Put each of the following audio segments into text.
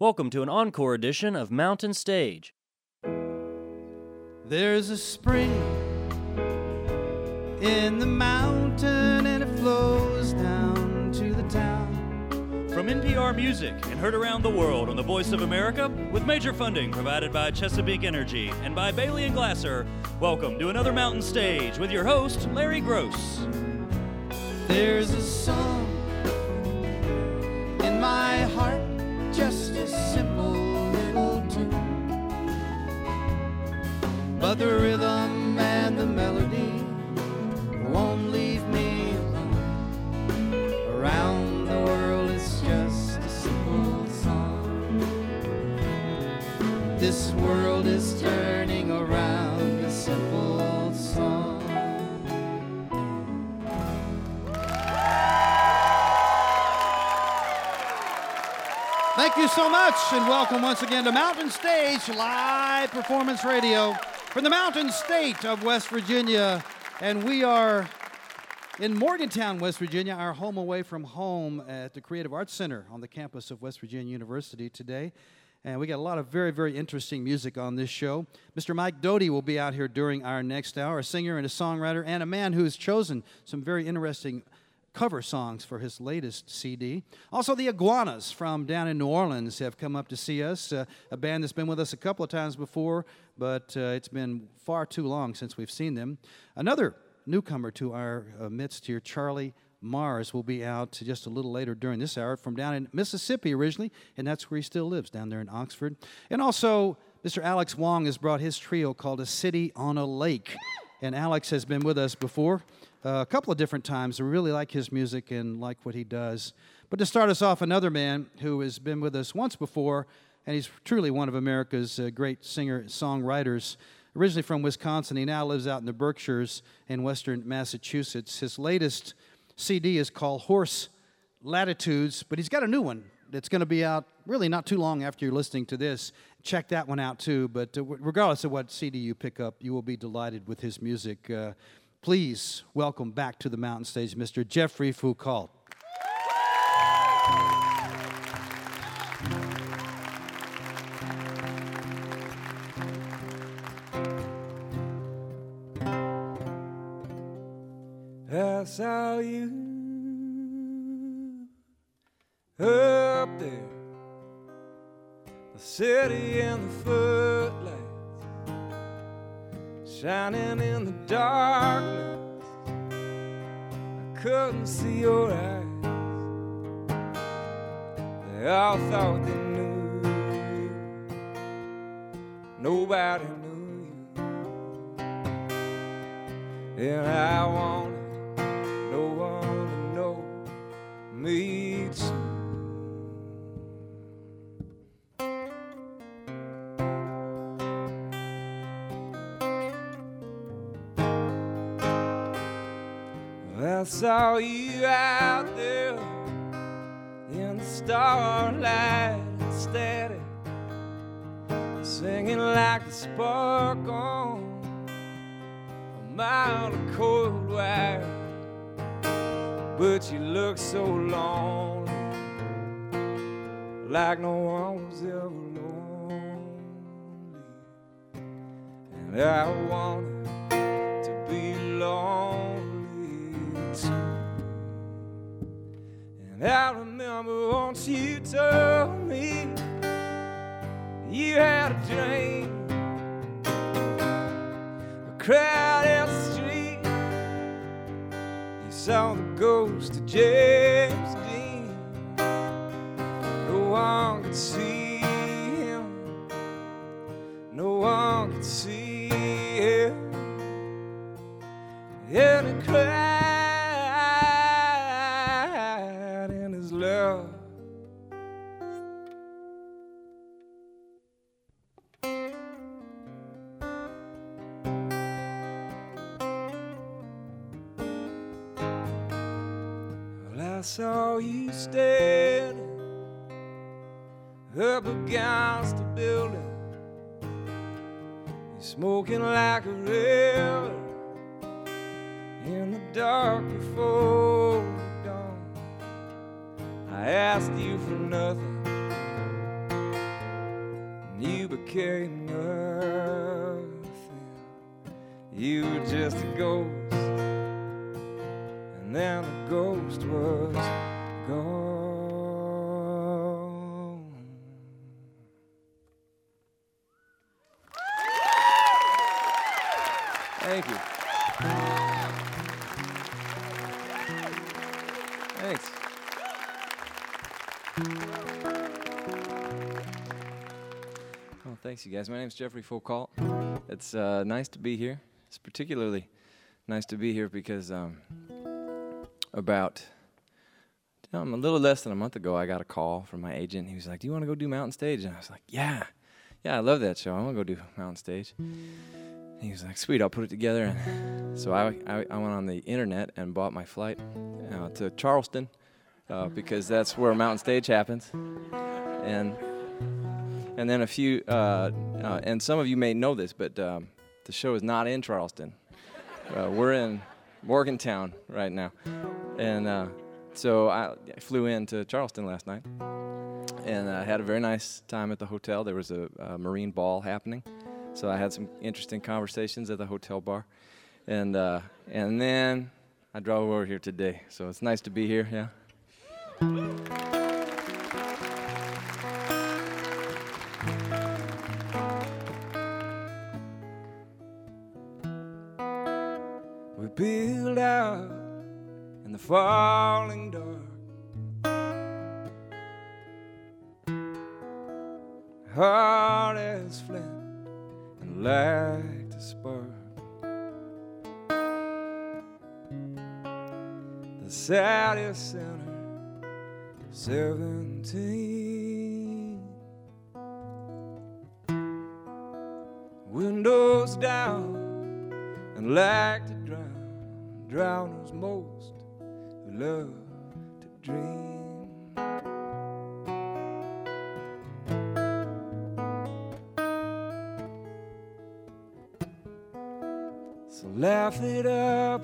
Welcome to an encore edition of Mountain Stage. There's a spring in the mountain and it flows down to the town. From NPR Music and heard around the world on the Voice of America, with major funding provided by Chesapeake Energy and by Bailey and Glasser, welcome to another Mountain Stage with your host, Larry Groce. There's a song in my heart, just a simple little tune. But the rhythm and the melody won't leave me alone. Around the world, it's just a simple song. This world is turning Thank you so much, and welcome once again to Mountain Stage Live Performance Radio from the Mountain State of West Virginia. And we are in Morgantown, West Virginia, our home away from home at the Creative Arts Center on the campus of West Virginia University today. And we got a lot of very, very interesting music on this show. Mr. Mike Doughty will be out here during our next hour, a singer and a songwriter, and a man who has chosen some very interesting cover songs for his latest CD. Also, the Iguanas from down in New Orleans have come up to see us, uh, a band that's been with us a couple of times before, but uh, it's been far too long since we've seen them. Another newcomer to our uh, midst here, Charlie Mars, will be out just a little later during this hour from down in Mississippi originally, and that's where he still lives, down there in Oxford. And also, Mr. Alex Wong has brought his trio called A City on a Lake. And Alex has been with us before a couple of different times. I really like his music and like what he does. But to start us off, another man who has been with us once before, and he's truly one of America's uh, great singer songwriters. Originally from Wisconsin, he now lives out in the Berkshires in western Massachusetts. His latest CD is called Horse Latitudes, but he's got a new one that's going to be out really not too long after you're listening to this. Check that one out too. But uh, regardless of what CD you pick up, you will be delighted with his music. Uh, please welcome back to the mountain stage Mr. Jeffrey Foucault. I saw you up there, the city in the footlights, shining in the darkness. I couldn't see your eyes. They all thought they knew you. Nobody knew you, and I wanted no one to know me too. Saw you out there in the starlight, steady, singing like a spark on a mile of cold wire. But you look so lonely, like no one was ever lonely. And I wanted to be lonely And I remember once you told me you had a dream, a crowded street. You saw the ghost of James Dean. No one could see him. No one could see him. In he cried up against the building, You're smoking like a river in the dark before dawn. I asked you for nothing, and you became nothing. You were just a ghost, and then the ghost was gone. Thanks, you guys. My name's Jeffrey Foucault. It's uh, nice to be here. It's particularly nice to be here because um, about a little less than a month ago, I got a call from my agent. He was like, "Do you want to go do Mountain Stage?" And I was like, "Yeah, yeah, I love that show. I want to go do Mountain Stage." And he was like, "Sweet, I'll put it together." And so I, I, I went on the internet and bought my flight uh, to Charleston uh, because that's where Mountain Stage happens, and and then a few, uh, uh, and some of you may know this, but um, the show is not in Charleston. Uh, we're in Morgantown right now, and uh, so I flew into Charleston last night, and I had a very nice time at the hotel. There was a, a Marine ball happening, so I had some interesting conversations at the hotel bar, and uh, and then I drove over here today. So it's nice to be here. Yeah. Build out in the falling dark. Hard as flint and like to spark. The saddest sinner, seventeen. Windows down and like drowners most who love to dream. So laugh it up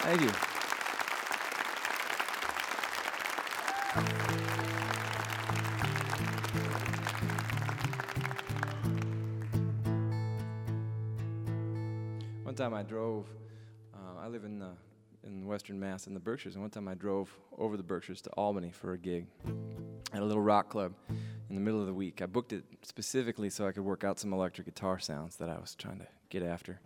Thank you. One time I drove, uh, I live in, the, in western Mass in the Berkshires, and one time I drove over the Berkshires to Albany for a gig at a little rock club in the middle of the week. I booked it specifically so I could work out some electric guitar sounds that I was trying to get after.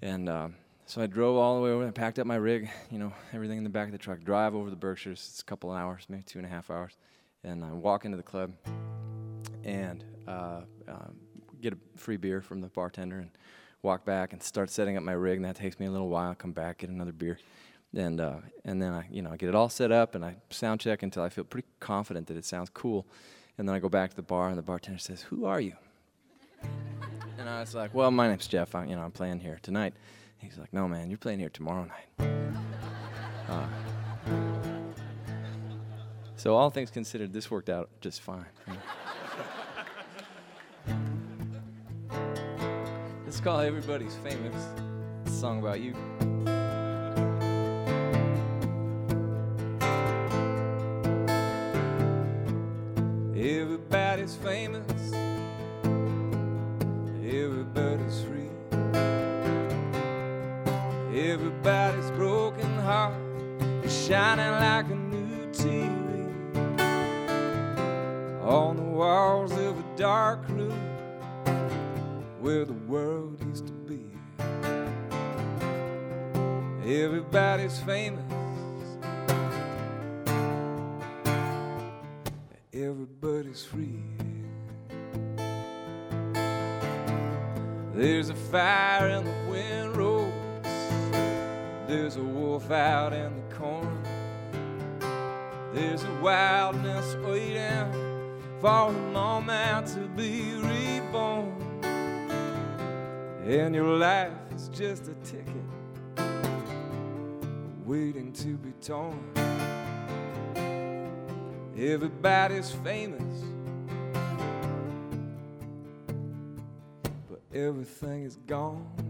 And um, so I drove all the way over. I packed up my rig, you know, everything in the back of the truck. Drive over the Berkshires. It's a couple of hours, maybe two and a half hours. And I walk into the club and uh, uh, get a free beer from the bartender and walk back and start setting up my rig. And that takes me a little while. Come back, get another beer, and uh, and then I, you know, I get it all set up and I sound check until I feel pretty confident that it sounds cool. And then I go back to the bar and the bartender says, "Who are you?" and I was like, "Well, my name's Jeff. I'm, you know, I'm playing here tonight." He's like, "No, man, you're playing here tomorrow night." Uh, so all things considered, this worked out just fine. Let's call Everybody's Famous. Song about you. Everybody's famous. Just a ticket waiting to be torn. Everybody's famous, but everything is gone.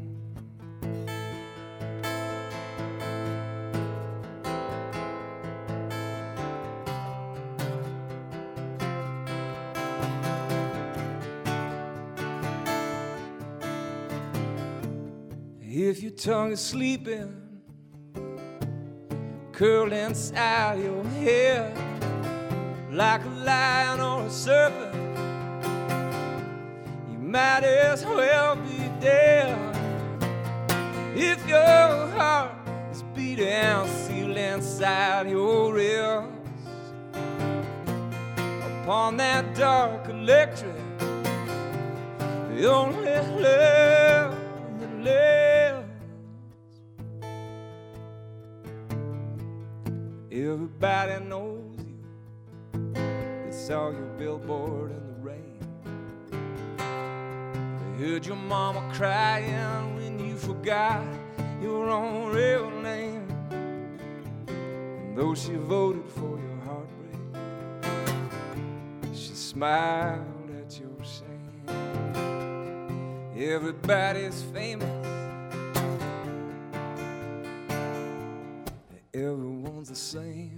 Tongue is sleeping, curled inside your head like a lion or a serpent, you might as well be dead. If your heart is beating, sealed inside your ribs, upon that dark electric, the only love that lives. Everybody knows you. They saw your billboard in the rain. They heard your mama crying when you forgot your own real name. And though she voted for your heartbreak, she smiled at your shame. Everybody's famous. Everyone's the same.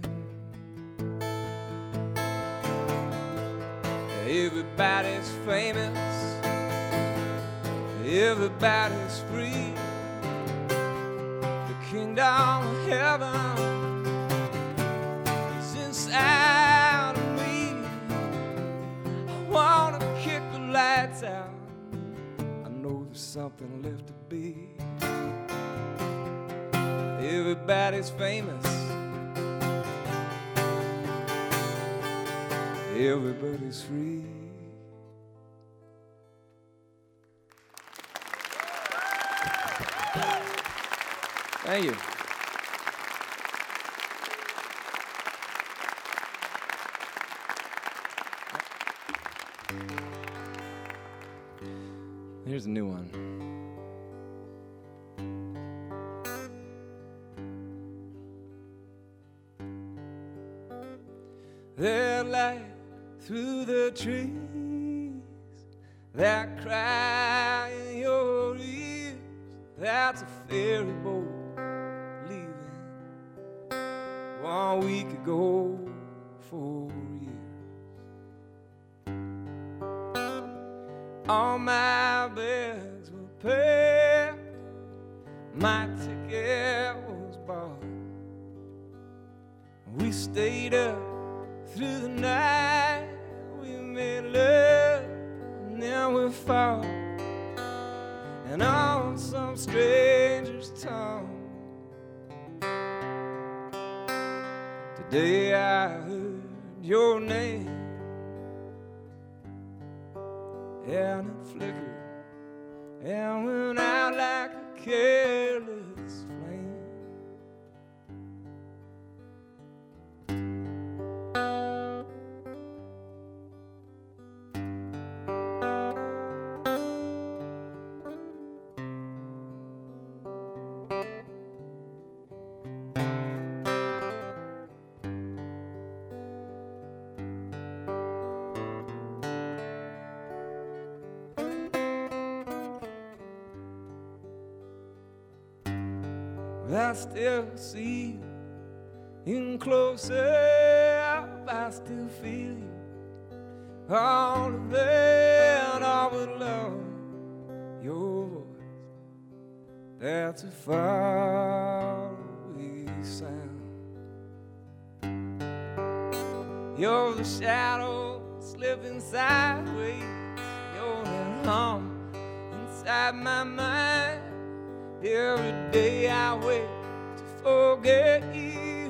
Everybody's famous. Everybody's free. The kingdom of heaven is inside of me. I wanna kick the lights out. I know there's something left to be. Everybody's famous. Everybody's free. Thank you. Here's a new one. Through the trees that cry in your ears. That's a ferry boat leaving one week ago go for years. All my bags were packed, my ticket was bought. We stayed up through the night, fought. And on some stranger's tongue. Today I heard your name, and it flickered and went out like a careless I still see you in close up. I still feel you all around. I would love your voice. That's a far away sound. You're the shadow slipping sideways. You're the hum inside my mind. Every day I to forget you.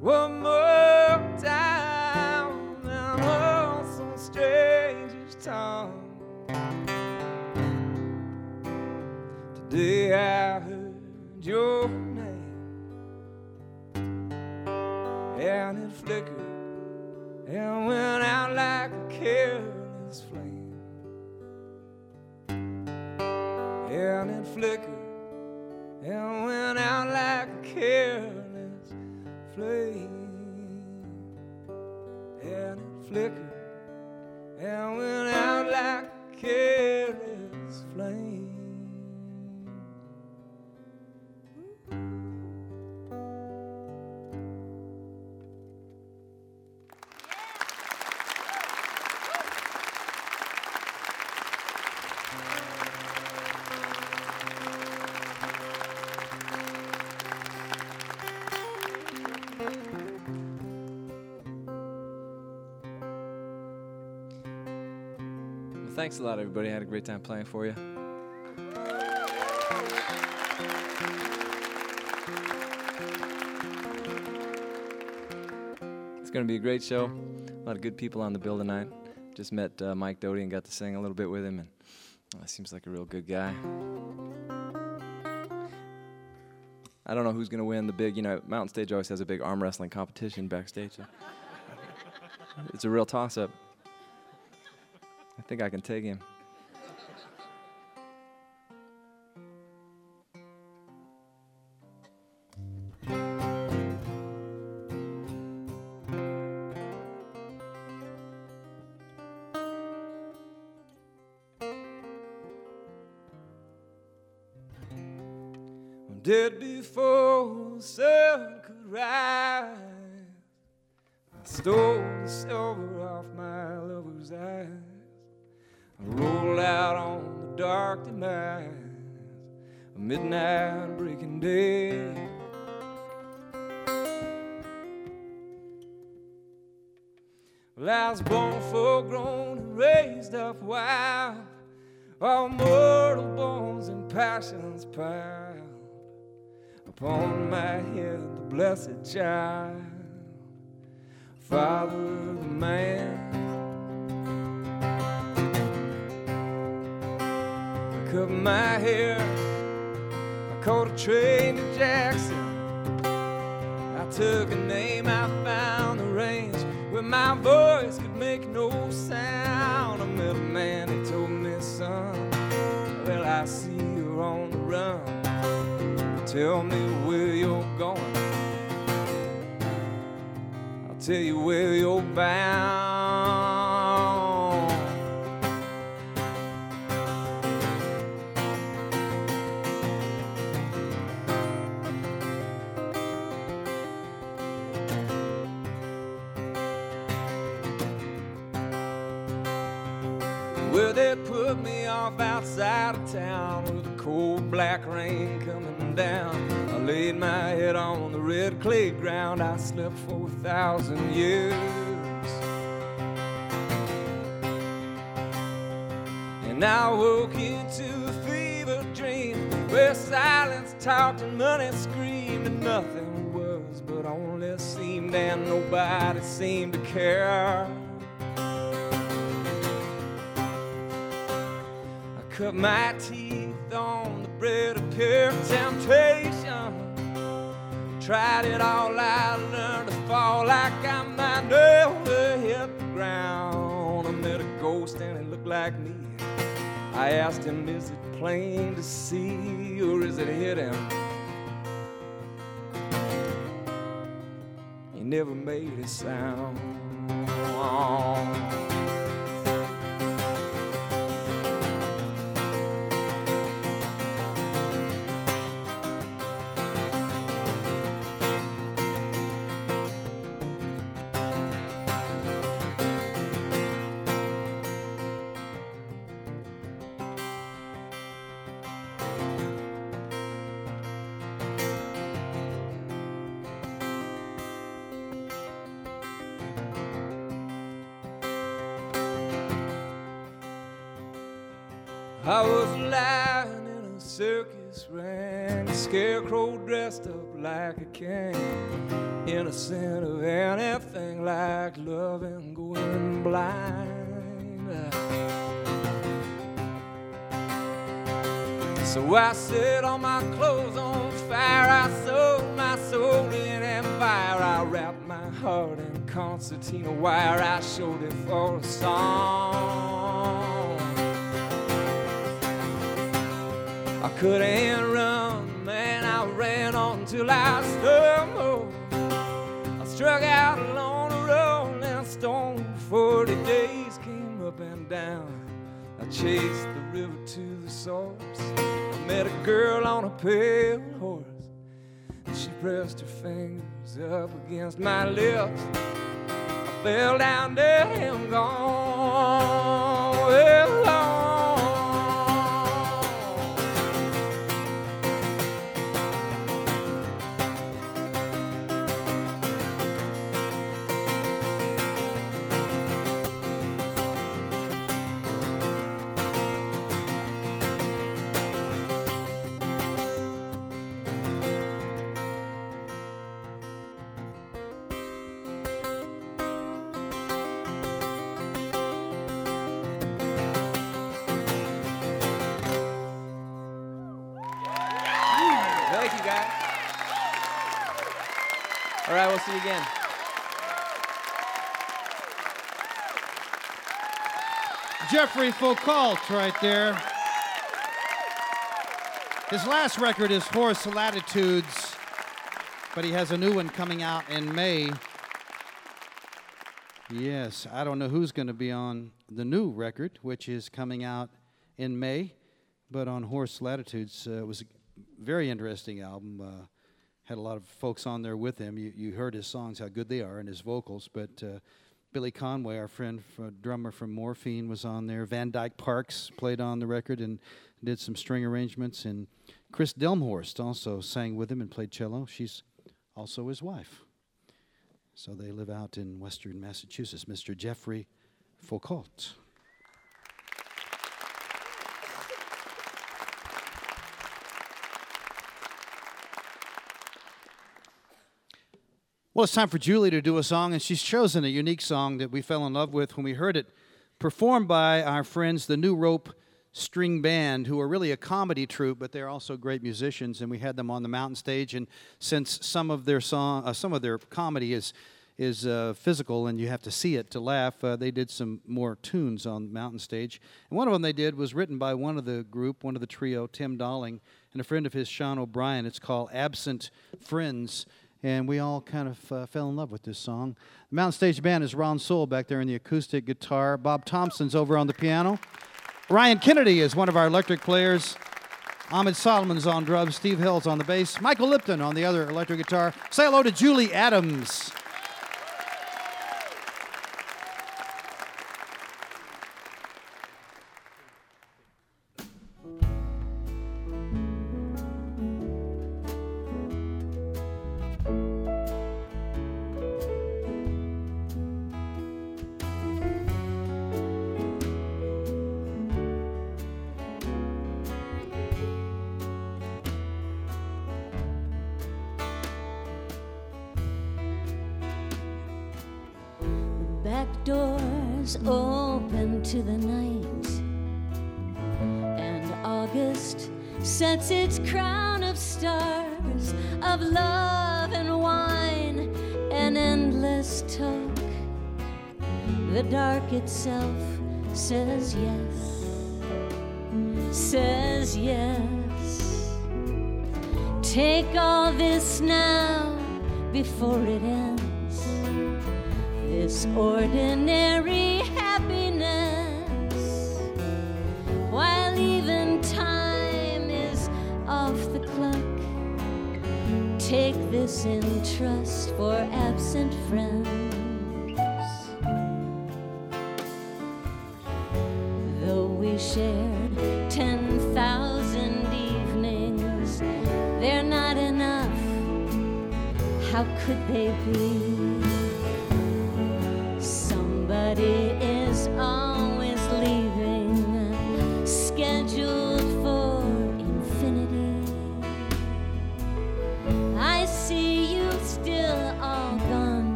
One more time, and on some stranger's tongue. Today I heard your name, and it flickered and went out like a careless flame. and it flickered careless flame. And it flickered and went out like careless thanks a lot, everybody. I had a great time playing for you. It's going to be a great show. A lot of good people on the bill tonight. Just met uh, Mike Doughty and got to sing a little bit with him, and uh, seems like a real good guy. I don't know who's going to win the big, you know, Mountain Stage always has a big arm wrestling competition backstage. so it's a real toss up. I think I can take him. Sure they'd put me off outside of town with a cold black rain coming down. I laid my head on the red clay ground. I slept for a thousand years. And I woke into a fever dream where silence talked and money screamed and nothing was but only seemed and nobody seemed to care. Cut my teeth on the bread of pure temptation. Tried it all I learned to fall like I might never hit the ground. I met a ghost and it looked like me. I asked him, Is it plain to see or is it hidden? He never made a sound. I set all my clothes on fire, I sold my soul in empire, I wrapped my heart in concertina wire, I showed it for a song. I couldn't run, man, I ran on till I stumbled. I struck out along the rolling stone. Forty days came up and down. I chased the river to the source. I met a girl on a pale horse. And She pressed her fingers up against my lips. I fell down dead and gone. Well, we'll see you again. Jeffrey Foucault right there. His last record is Horse Latitudes, but he has a new one coming out in May. Yes, I don't know who's going to be on the new record, which is coming out in May, but on Horse Latitudes, uh, it was a very interesting album. Uh, had a lot of folks on there with him. You, you heard his songs, how good they are, and his vocals. But uh, Billy Conway, our friend, drummer from Morphine, was on there. Van Dyke Parks played on the record and did some string arrangements. And Kris Delmhorst also sang with him and played cello. She's also his wife. So they live out in western Massachusetts. Mr. Jeffrey Foucault. Well, it's time for Julie to do a song, and she's chosen a unique song that we fell in love with when we heard it performed by our friends, the New Rope String Band, who are really a comedy troupe, but they're also great musicians, and we had them on the mountain stage. And since some of their song, uh, some of their comedy is is uh, physical, and you have to see it to laugh. Uh, they did some more tunes on mountain stage, and one of them they did was written by one of the group, one of the trio, Tim Dolling, and a friend of his, Sean O'Brien. It's called "Absent Friends." And we all kind of uh, fell in love with this song. The Mountain Stage Band is Ron Sowell back there in the acoustic guitar. Bob Thompson's over on the piano. Ryan Kennedy is one of our electric players. Ammed Solomon's on drums. Steve Hill's on the bass. Michael Lipton on the other electric guitar. Say hello to Julie Adams.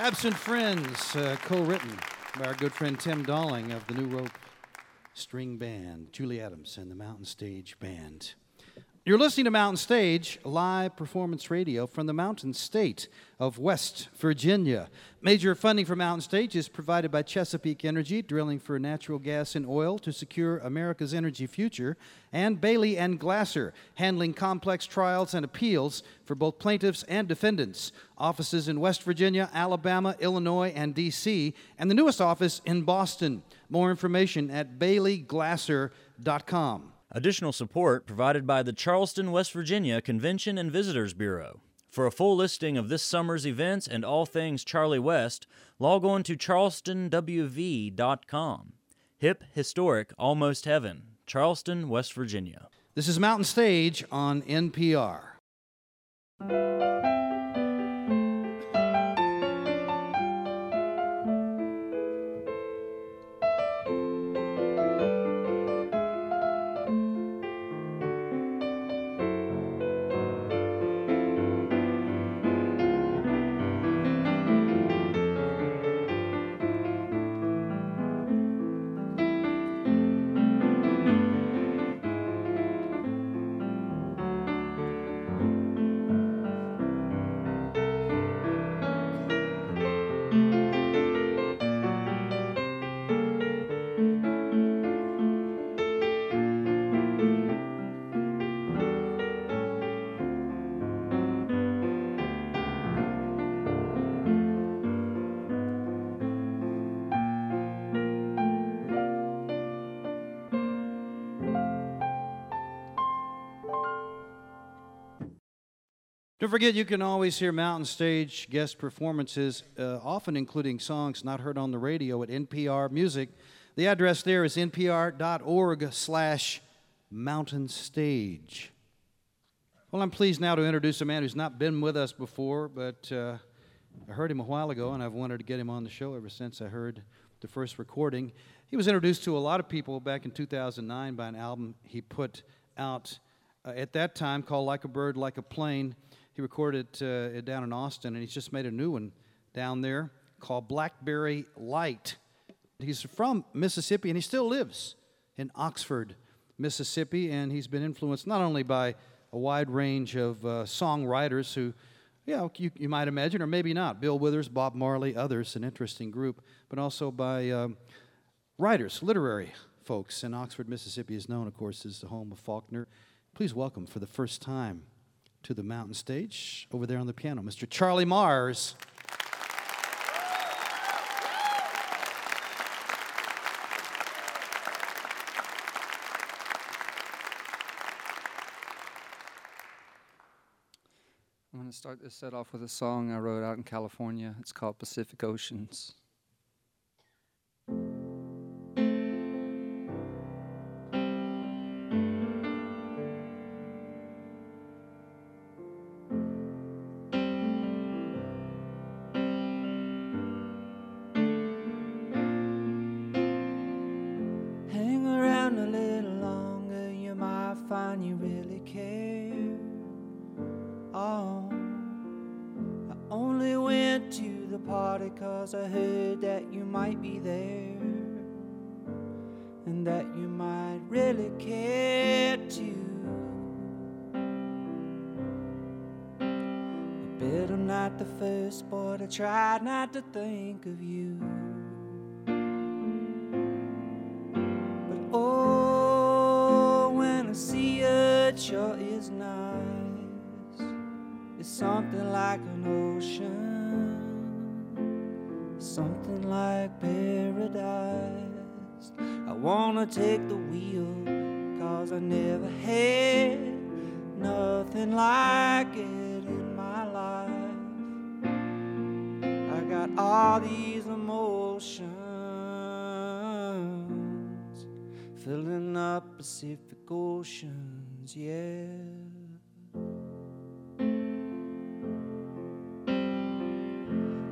Absent Friends, uh, co written by our good friend Tim Dalling of the New Rope String Band, Julie Adams and the Mountain Stage Band. You're listening to Mountain Stage, live performance radio from the mountain state of West Virginia. Major funding for Mountain Stage is provided by Chesapeake Energy, drilling for natural gas and oil to secure America's energy future, and Bailey and Glasser, handling complex trials and appeals for both plaintiffs and defendants. Offices in West Virginia, Alabama, Illinois, and D.C., and the newest office in Boston. More information at baileyglasser.com. Additional support provided by the Charleston, West Virginia Convention and Visitors Bureau. For a full listing of this summer's events and all things Charlie West, log on to charlestonwv.com. Hip, historic, almost heaven. Charleston, West Virginia. This is Mountain Stage on NPR. Don't forget, you can always hear Mountain Stage guest performances, uh, often including songs not heard on the radio at NPR Music. The address there is npr.org slash mountain stage. Well, I'm pleased now to introduce a man who's not been with us before, but uh, I heard him a while ago, and I've wanted to get him on the show ever since I heard the first recording. He was introduced to a lot of people back in 2009 by an album he put out uh, at that time called Like a Bird, Like a Plane. He recorded uh, it down in Austin, and he's just made a new one down there called Blackberry Light. He's from Mississippi, and he still lives in Oxford, Mississippi, and he's been influenced not only by a wide range of uh, songwriters who, you, know, you, you, might imagine, or maybe not, Bill Withers, Bob Marley, others, an interesting group, but also by um, writers, literary folks. And Oxford, Mississippi is known, of course, as the home of Faulkner. Please welcome for the first time to the mountain stage over there on the piano, Mr. Charlie Mars. I'm going to start this set off with a song I wrote out in California. It's called Pacific Oceans. To think of you. But oh, when I see it sure is nice. It's something like an ocean something like paradise. I wanna take the wheel, cause I never had nothing like it Got all these emotions filling up Pacific oceans, yeah.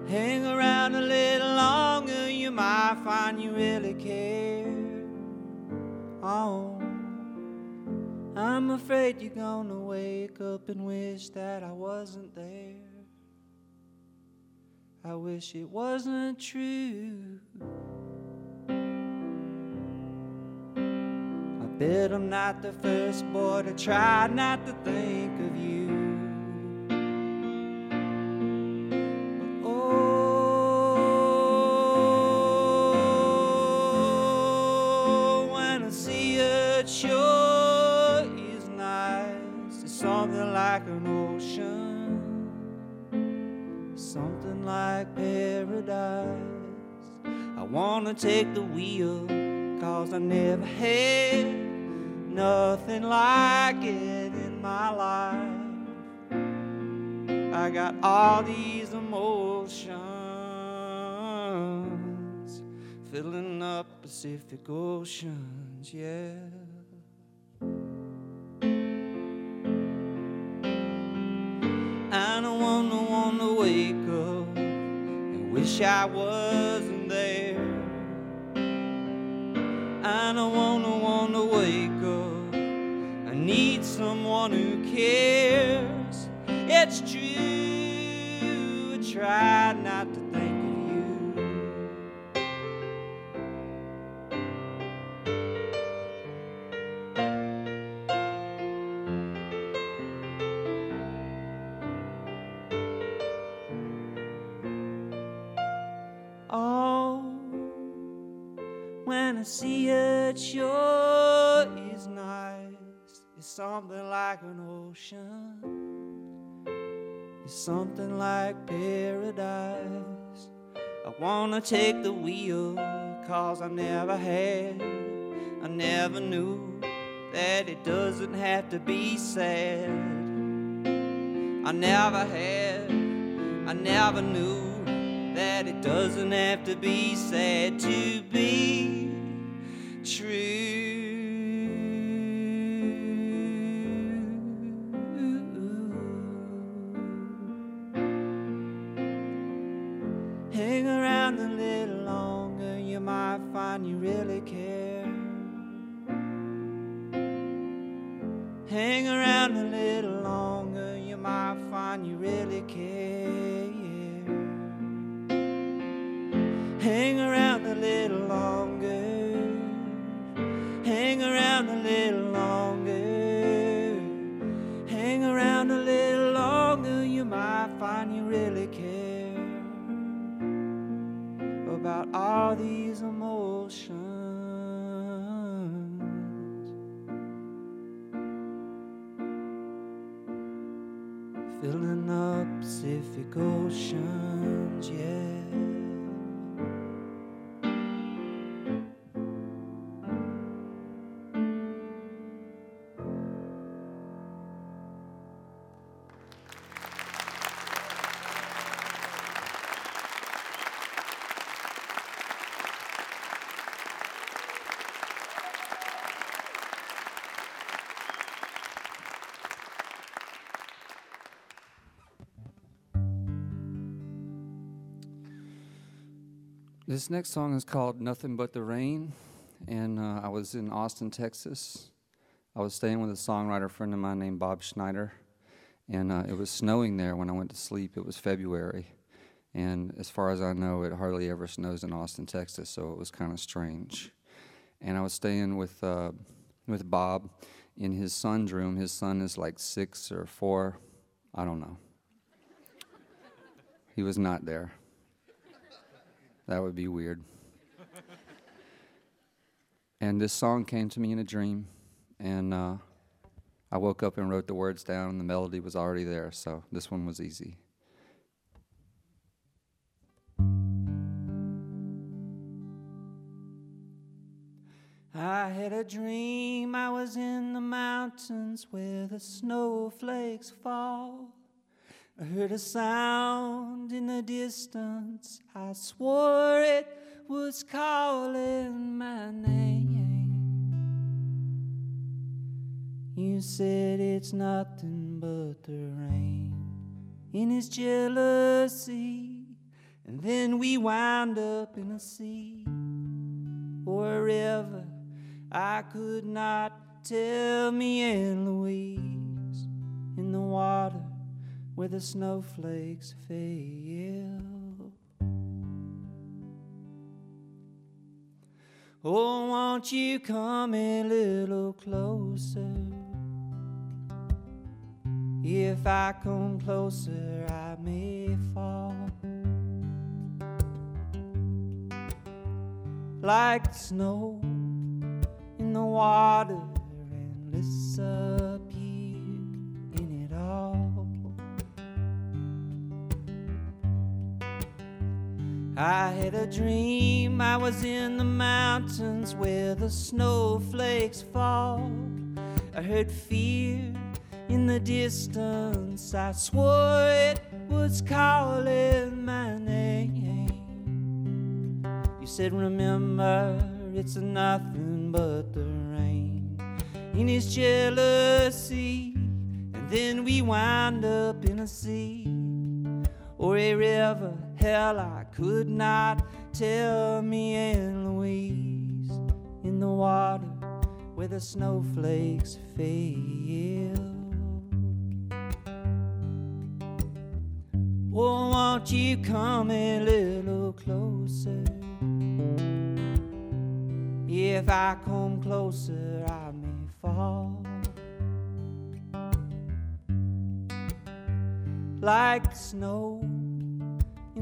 Hang around a little longer, you might find you really care. Oh, I'm afraid you're gonna wake up and wish that I wasn't there. I wish it wasn't true. I Bet I'm not the first boy to try not to think of you. Wanna take the wheel, cause I never had nothing like it in my life. I got all these emotions filling up Pacific oceans, yeah. I don't wanna wanna wake up and wish I wasn't there. I don't wanna wanna wake up. I need someone who cares. It's true. I try something like paradise. I wanna take the wheel, cause I never had. I never knew that it doesn't have to be sad. I never had, I never knew that it doesn't have to be sad to be true. This next song is called Nothing But the Rain, and uh, I was in Austin, Texas. I was staying with a songwriter friend of mine named Bob Schneider, and uh, it was snowing there when I went to sleep. It was February, and as far as I know, it hardly ever snows in Austin, Texas, so it was kind of strange. And I was staying with uh, with Bob in his son's room. His son is like six or four, I don't know. He was not there. That would be weird. and this song came to me in a dream, and uh, I woke up and wrote the words down, and the melody was already there, so this one was easy. I had a dream I was in the mountains where the snowflakes fall. I heard a sound in the distance. I swore it was calling my name. You said it's nothing but the rain in his jealousy. And then we wound up in a sea or a river. I could not tell me and Louise in the water where the snowflakes fell. Oh, won't you come a little closer? If I come closer, I may fall. Like the snow in the water and disappear I had a dream I was in the mountains where the snowflakes fall. I heard fear in the distance. I swore it was calling my name. You said, Remember, it's nothing but the rain in his jealousy. And then we wind up in a sea or a river. Hell, I could not tell me and Louise in the water where the snowflakes fail. Oh, won't you come a little closer? If I come closer, I may fall. Like snow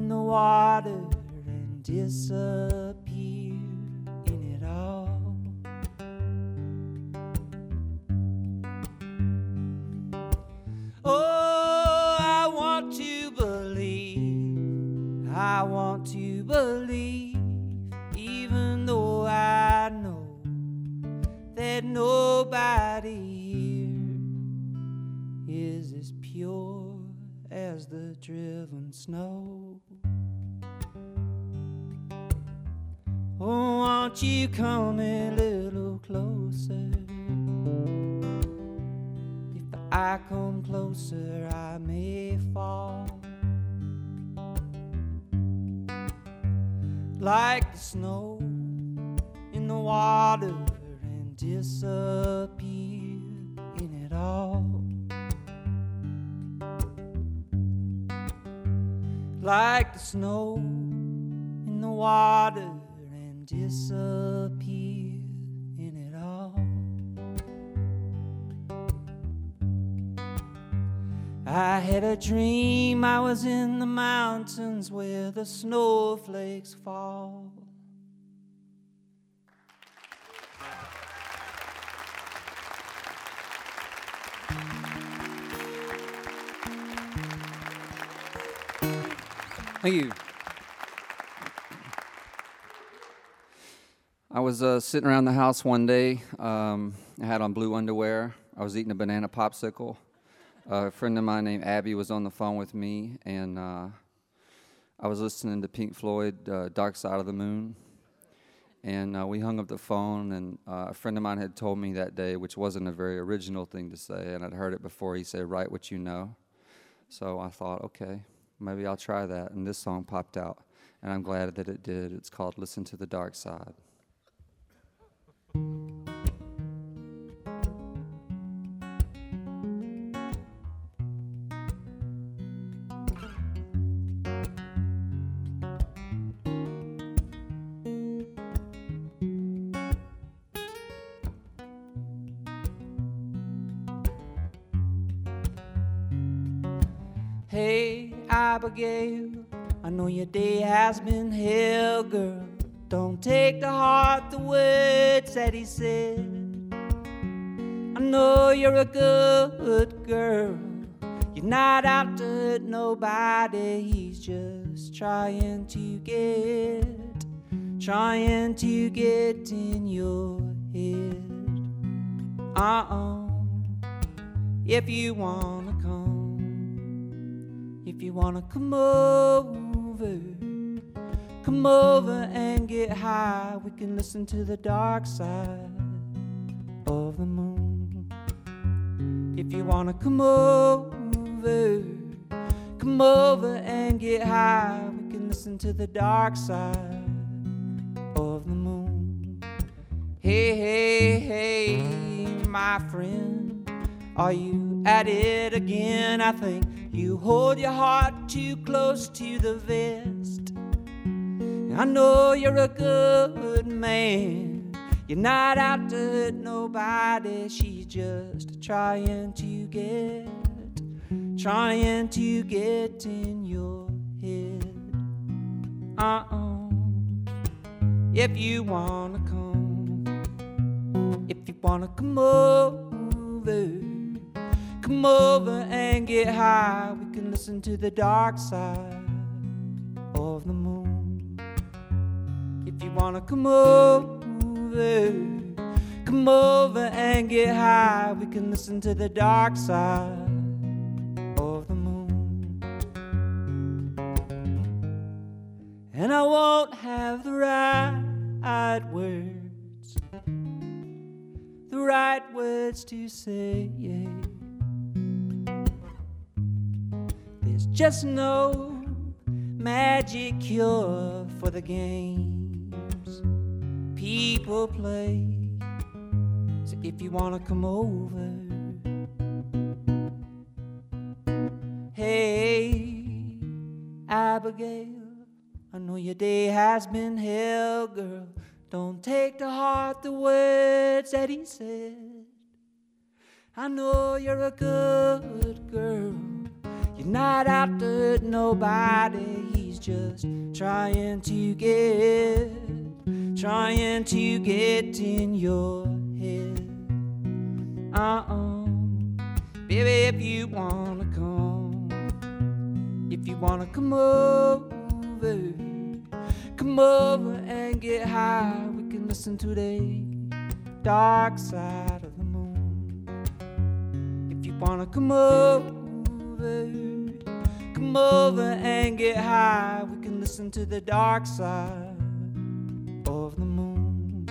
in the water and disappear in it all. Oh, I want to believe, I want to believe, even though I know that nobody here is as pure as the driven snow. Oh, won't you come a little closer? If I come closer, I may fall. Like the snow in the water and disappear in it all. Like the snow in the water disappear in it all. I had a dream I was in the mountains where the snowflakes fall. Thank you. I was uh, sitting around the house one day. Um, I had on blue underwear. I was eating a banana popsicle. Uh, a friend of mine named Abby was on the phone with me, and uh, I was listening to Pink Floyd, uh, "Dark Side of the Moon." And uh, we hung up the phone, and uh, a friend of mine had told me that day, which wasn't a very original thing to say, and I'd heard it before. He said, "Write what you know." So I thought, okay, maybe I'll try that. And this song popped out, and I'm glad that it did. It's called Listen to the Dark Side. Hey, Abigail, I know your day has been hell, girl. Don't take to heart the words that he said. I know you're a good girl. You're not out to hurt nobody. He's just trying to get, trying to get in your head. Uh uh. If you wanna come, if you wanna come over, come over and get high. We can listen to the dark side of the moon. If you wanna come over, come over and get high. We can listen to the dark side of the moon. Hey, hey, hey, my friend. Are you at it again? I think you hold your heart too close to the vest. I know you're a good man. You're not out to hurt nobody, she's just trying to get, trying to get in your head. Uh uh. If you wanna come, if you wanna come over, come over and get high. We can listen to the dark side of the moon. Wanna come over, come over and get high. We can listen to the dark side of the moon. And I won't have the right words, the right words to say. There's just no magic cure for the games people play. So if you wanna come over, hey, Abigail, I know your day has been hell, girl. Don't take to heart the words that he said. I know you're a good girl. You're not hurt nobody. He's just trying to get, trying to get in your head. Uh uh Baby, if you wanna come, if you wanna come over, come over and get high. We can listen to the dark side of the moon. If you wanna come over, come over and get high. We can listen to the dark side of the moon.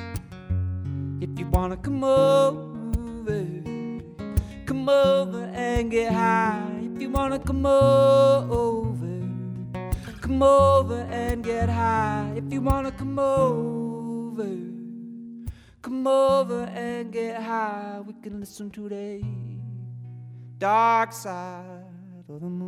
If you wanna come over, come over and get high. If you wanna come over, come over and get high. If you wanna come over, come over and get high. We can listen to the dark side of the moon.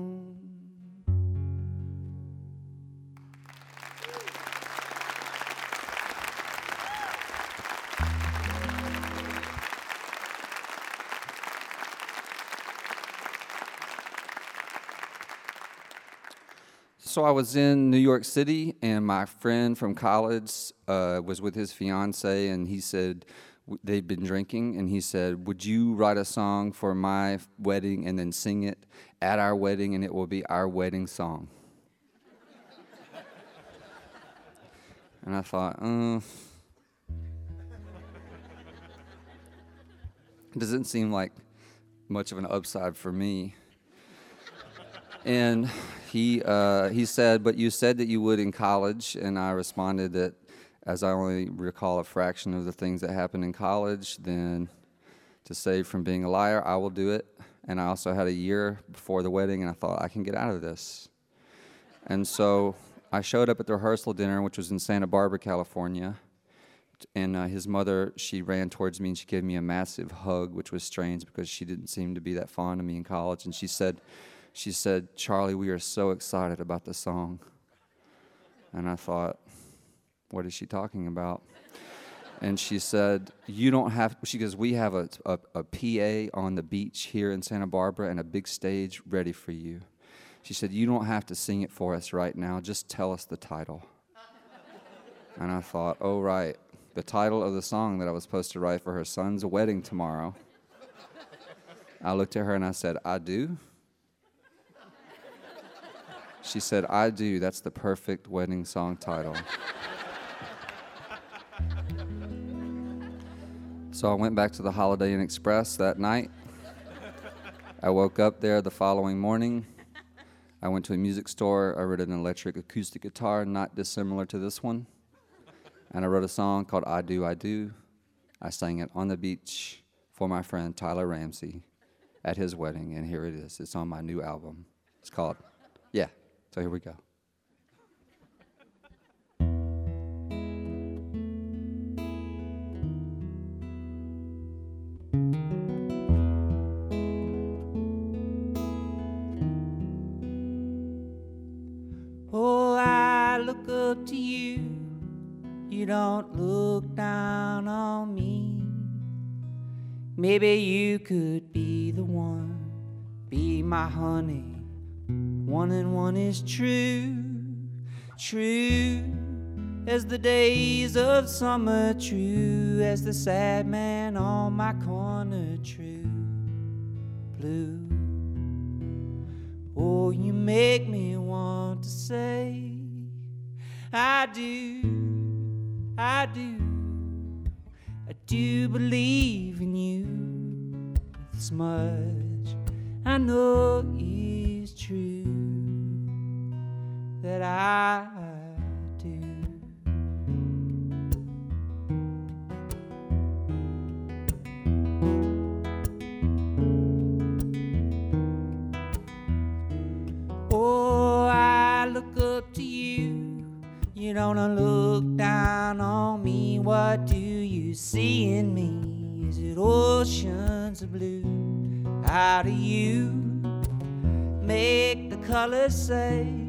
So I was in New York City, and my friend from college uh, was with his fiance, and he said they'd been drinking, and he said, "Would you write a song for my wedding and then sing it at our wedding, and it will be our wedding song?" and I thought, uh, doesn't seem like much of an upside for me. And he uh, he said, "But you said that you would in college," and I responded that, as I only recall a fraction of the things that happened in college, then to save from being a liar, I will do it. And I also had a year before the wedding, and I thought I can get out of this. And so I showed up at the rehearsal dinner, which was in Santa Barbara, California. And uh, his mother, she ran towards me and she gave me a massive hug, which was strange because she didn't seem to be that fond of me in college. And she said, she said, Charlie, we are so excited about the song. And I thought, what is she talking about? And she said, You don't have, she goes, We have a, a, a PA on the beach here in Santa Barbara and a big stage ready for you. She said, You don't have to sing it for us right now, just tell us the title. And I thought, Oh, right, the title of the song that I was supposed to write for her son's wedding tomorrow. I looked at her and I said, I do. She said, I do. That's the perfect wedding song title. so I went back to the Holiday Inn Express that night. I woke up there the following morning. I went to a music store. I rented an electric acoustic guitar, not dissimilar to this one. And I wrote a song called I Do, I Do. I sang it on the beach for my friend Tyler Ramsey at his wedding, and here it is. It's on my new album. It's called, yeah. So here we go. Oh, I look up to you. You don't look down on me. Maybe you could be the one, be my honey. One and one is true, true as the days of summer, true as the sad man on my corner, true, blue. Oh, you make me want to say, I do, I do, I do believe in you this much. I know is true that I do. Oh, I look up to you. You don't look down on me. What do you see in me? Is it oceans of blue? How do you make the colors say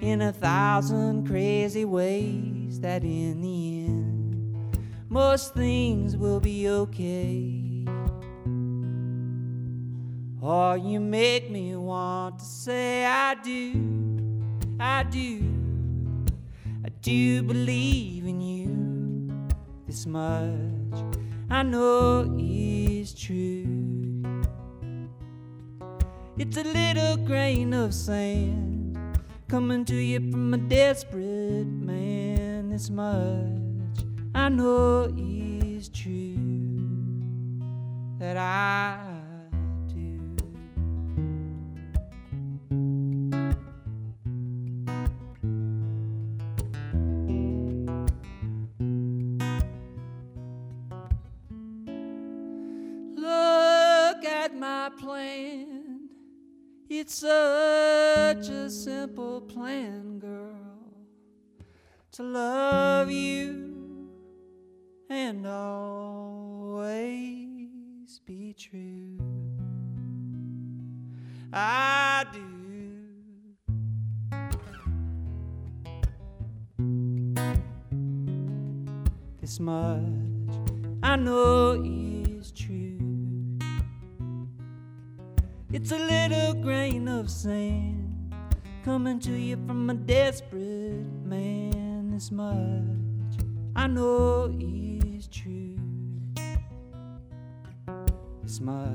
in a thousand crazy ways that in the end most things will be okay? Or you make me want to say, I do, I do, I do believe in you this much. I know is true. It's a little grain of sand coming to you from a desperate man. This much I know is true that I It's such a simple plan, girl, to love you and always be true. I do. This much I know is true. It's a little grain of sand coming to you from a desperate man. This much I know is true. This much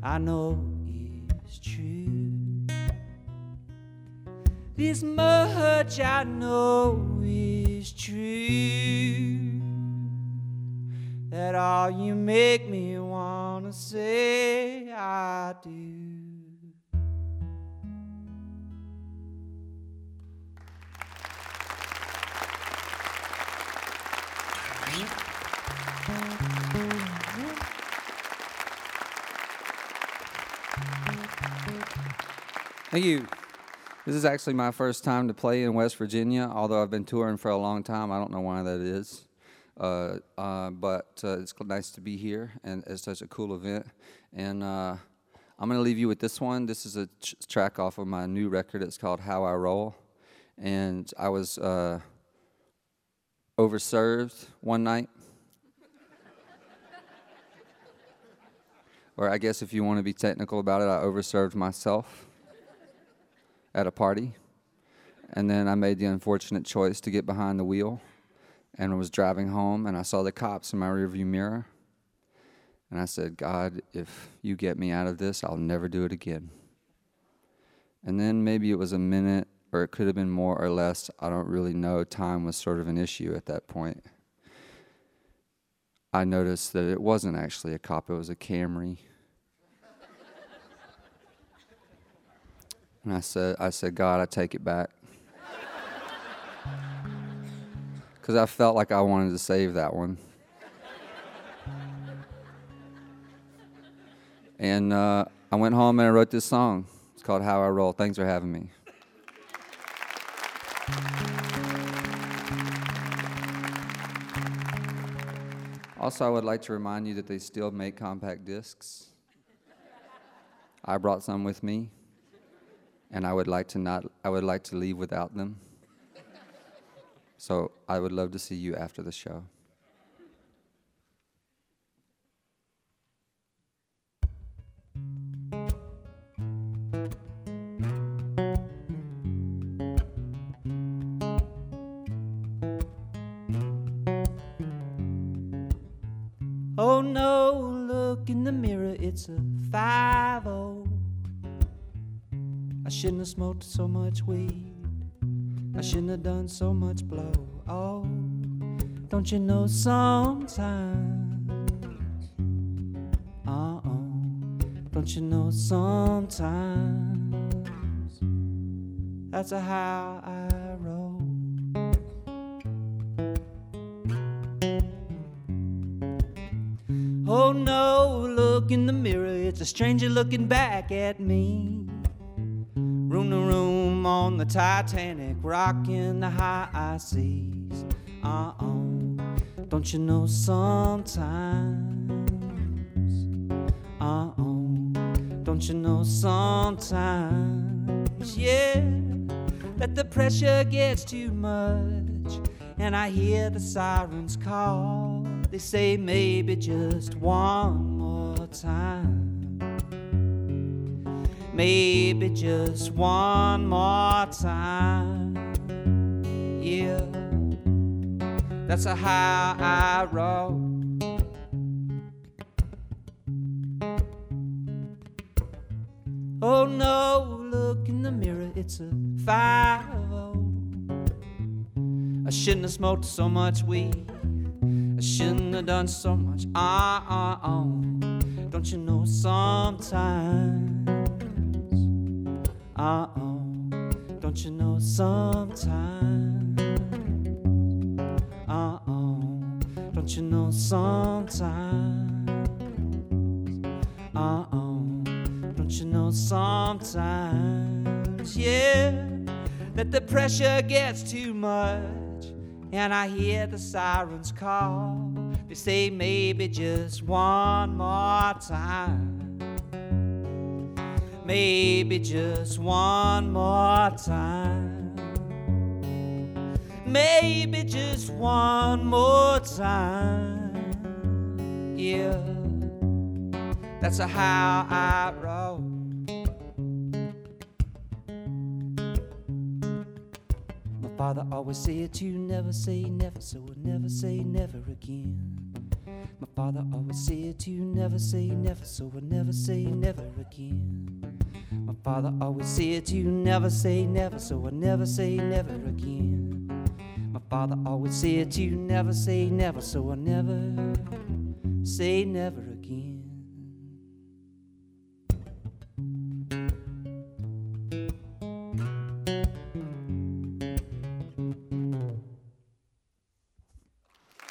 I know is true. This much I know is true. That all you make me wanna say I do. Thank you. This is actually my first time to play in West Virginia, although I've been touring for a long time. I don't know why that is. Uh, uh, but uh, it's nice to be here, and it's such a cool event. And uh, I'm going to leave you with this one. This is a ch- track off of my new record. It's called How I Roll. And I was uh, overserved one night. or I guess if you want to be technical about it, I overserved myself at a party. And then I made the unfortunate choice to get behind the wheel and I was driving home and I saw the cops in my rearview mirror. And I said, God, if you get me out of this, I'll never do it again. And then maybe it was a minute or it could have been more or less. I don't really know. Time was sort of an issue at that point. I noticed that it wasn't actually a cop, it was a Camry. And I said, I said, God, I take it back. Because I felt like I wanted to save that one. And uh, I went home and I wrote this song. It's called How I Roll. Thanks for having me. Also, I would like to remind you that they still make compact discs. I brought some with me, and I would like to not. I would like to leave without them. So I would love to see you after the show. Oh no, look in the mirror, it's a 5 0. I shouldn't have smoked so much weed. I shouldn't have done so much blow. Oh, don't you know sometimes? Uh oh, don't you know sometimes? That's how I roll. Oh no, look in the mirror, it's a stranger looking back at me. On the Titanic, rocking the high seas. Uh oh, don't you know sometimes? Uh oh, don't you know sometimes? Yeah, that the pressure gets too much, and I hear the sirens call. They say maybe just one more time. Maybe just one more time. Yeah, that's how I roll. Oh no, look in the mirror, it's a 5 I shouldn't have smoked so much weed. I shouldn't have done so much. Ah, ah, ah. Don't you know sometimes? Uh oh. Don't you know sometimes? Uh oh. Don't you know sometimes? Uh oh. Don't you know sometimes? Yeah, that the pressure gets too much. And I hear the sirens call. They say maybe just one more time. Maybe just one more time. Maybe just one more time. Yeah, that's how I roll. My father always said to you, never say never, so I never say never again. My father always said to you, never say never, so I never say never again. Father always said to you, never say never, so I never say never again. My father always said to you, never say never, so I never say never again.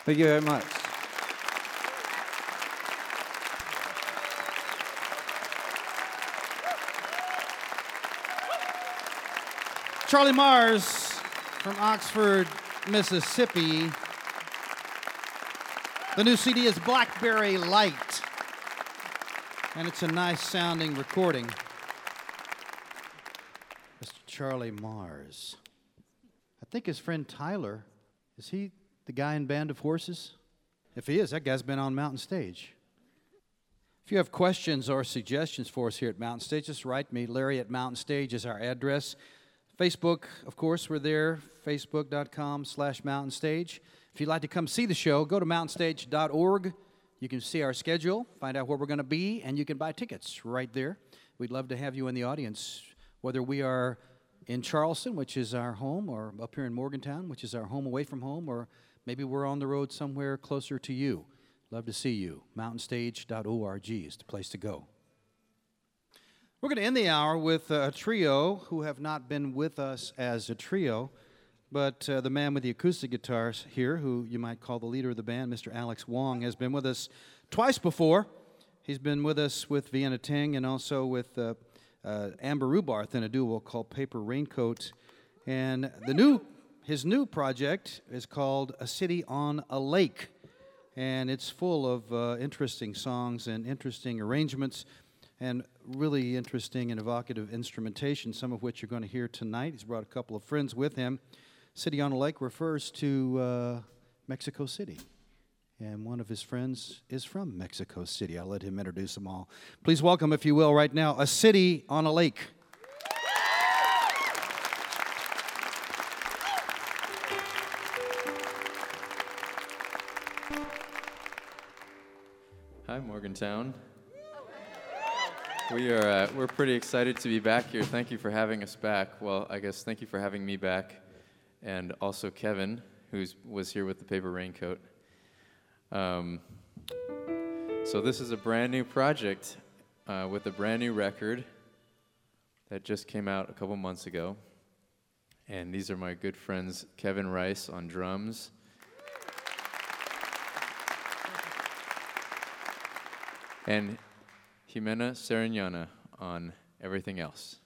Thank you very much. Charlie Mars from Oxford, Mississippi. The new CD is Blackberry Light, and it's a nice sounding recording. Mr. Charlie Mars. I think his friend Tyler, is he the guy in Band of Horses? If he is, that guy's been on Mountain Stage. If you have questions or suggestions for us here at Mountain Stage, just write me. Larry at Mountain Stage is our address. Facebook, of course, we're there, facebook.com slash Mountain Stage. If you'd like to come see the show, go to mountainstage.org. You can see our schedule, find out where we're going to be, and you can buy tickets right there. We'd love to have you in the audience, whether we are in Charleston, which is our home, or up here in Morgantown, which is our home away from home, or maybe we're on the road somewhere closer to you. Love to see you. Mountainstage.org is the place to go. We're going to end the hour with a trio who have not been with us as a trio, but uh, the man with the acoustic guitars here, who you might call the leader of the band, Mr. Alex Wong, has been with us twice before. He's been with us with Vienna Teng and also with uh, uh, Amber Rubarth in a duo called Paper Raincoat. And the new, his new project is called A City on a Lake. And it's full of uh, interesting songs and interesting arrangements and really interesting and evocative instrumentation, some of which you're going to hear tonight. He's brought a couple of friends with him. City on a Lake refers to uh, Mexico City. And one of his friends is from Mexico City. I'll let him introduce them all. Please welcome, if you will, right now, A City on a Lake. Hi, Morgantown. We are uh, we're pretty excited to be back here. Thank you for having us back. Well, I guess thank you for having me back, and also Kevin, who was here with the paper raincoat. Um, so this is a brand new project uh, with a brand new record that just came out a couple months ago, and these are my good friends Kevin Rice on drums. And Jimena Sariñana on everything else.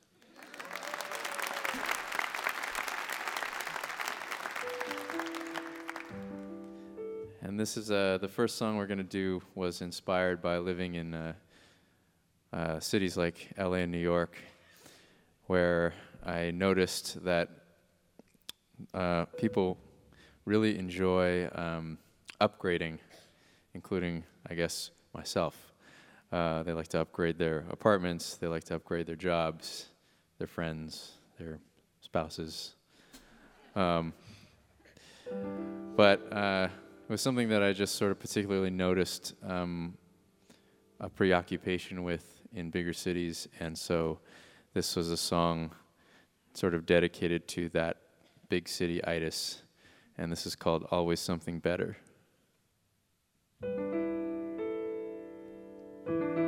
And this is uh, the first song we're going to do was inspired by living in uh, uh, cities like LA and New York, where I noticed that uh, people really enjoy um, upgrading, including, I guess, myself. Uh, they like to upgrade their apartments. They like to upgrade their jobs, their friends, their spouses. Um, but uh, it was something that I just sort of particularly noticed um, a preoccupation with in bigger cities, and so this was a song sort of dedicated to that big city itis, and this is called "Always Something Better." Have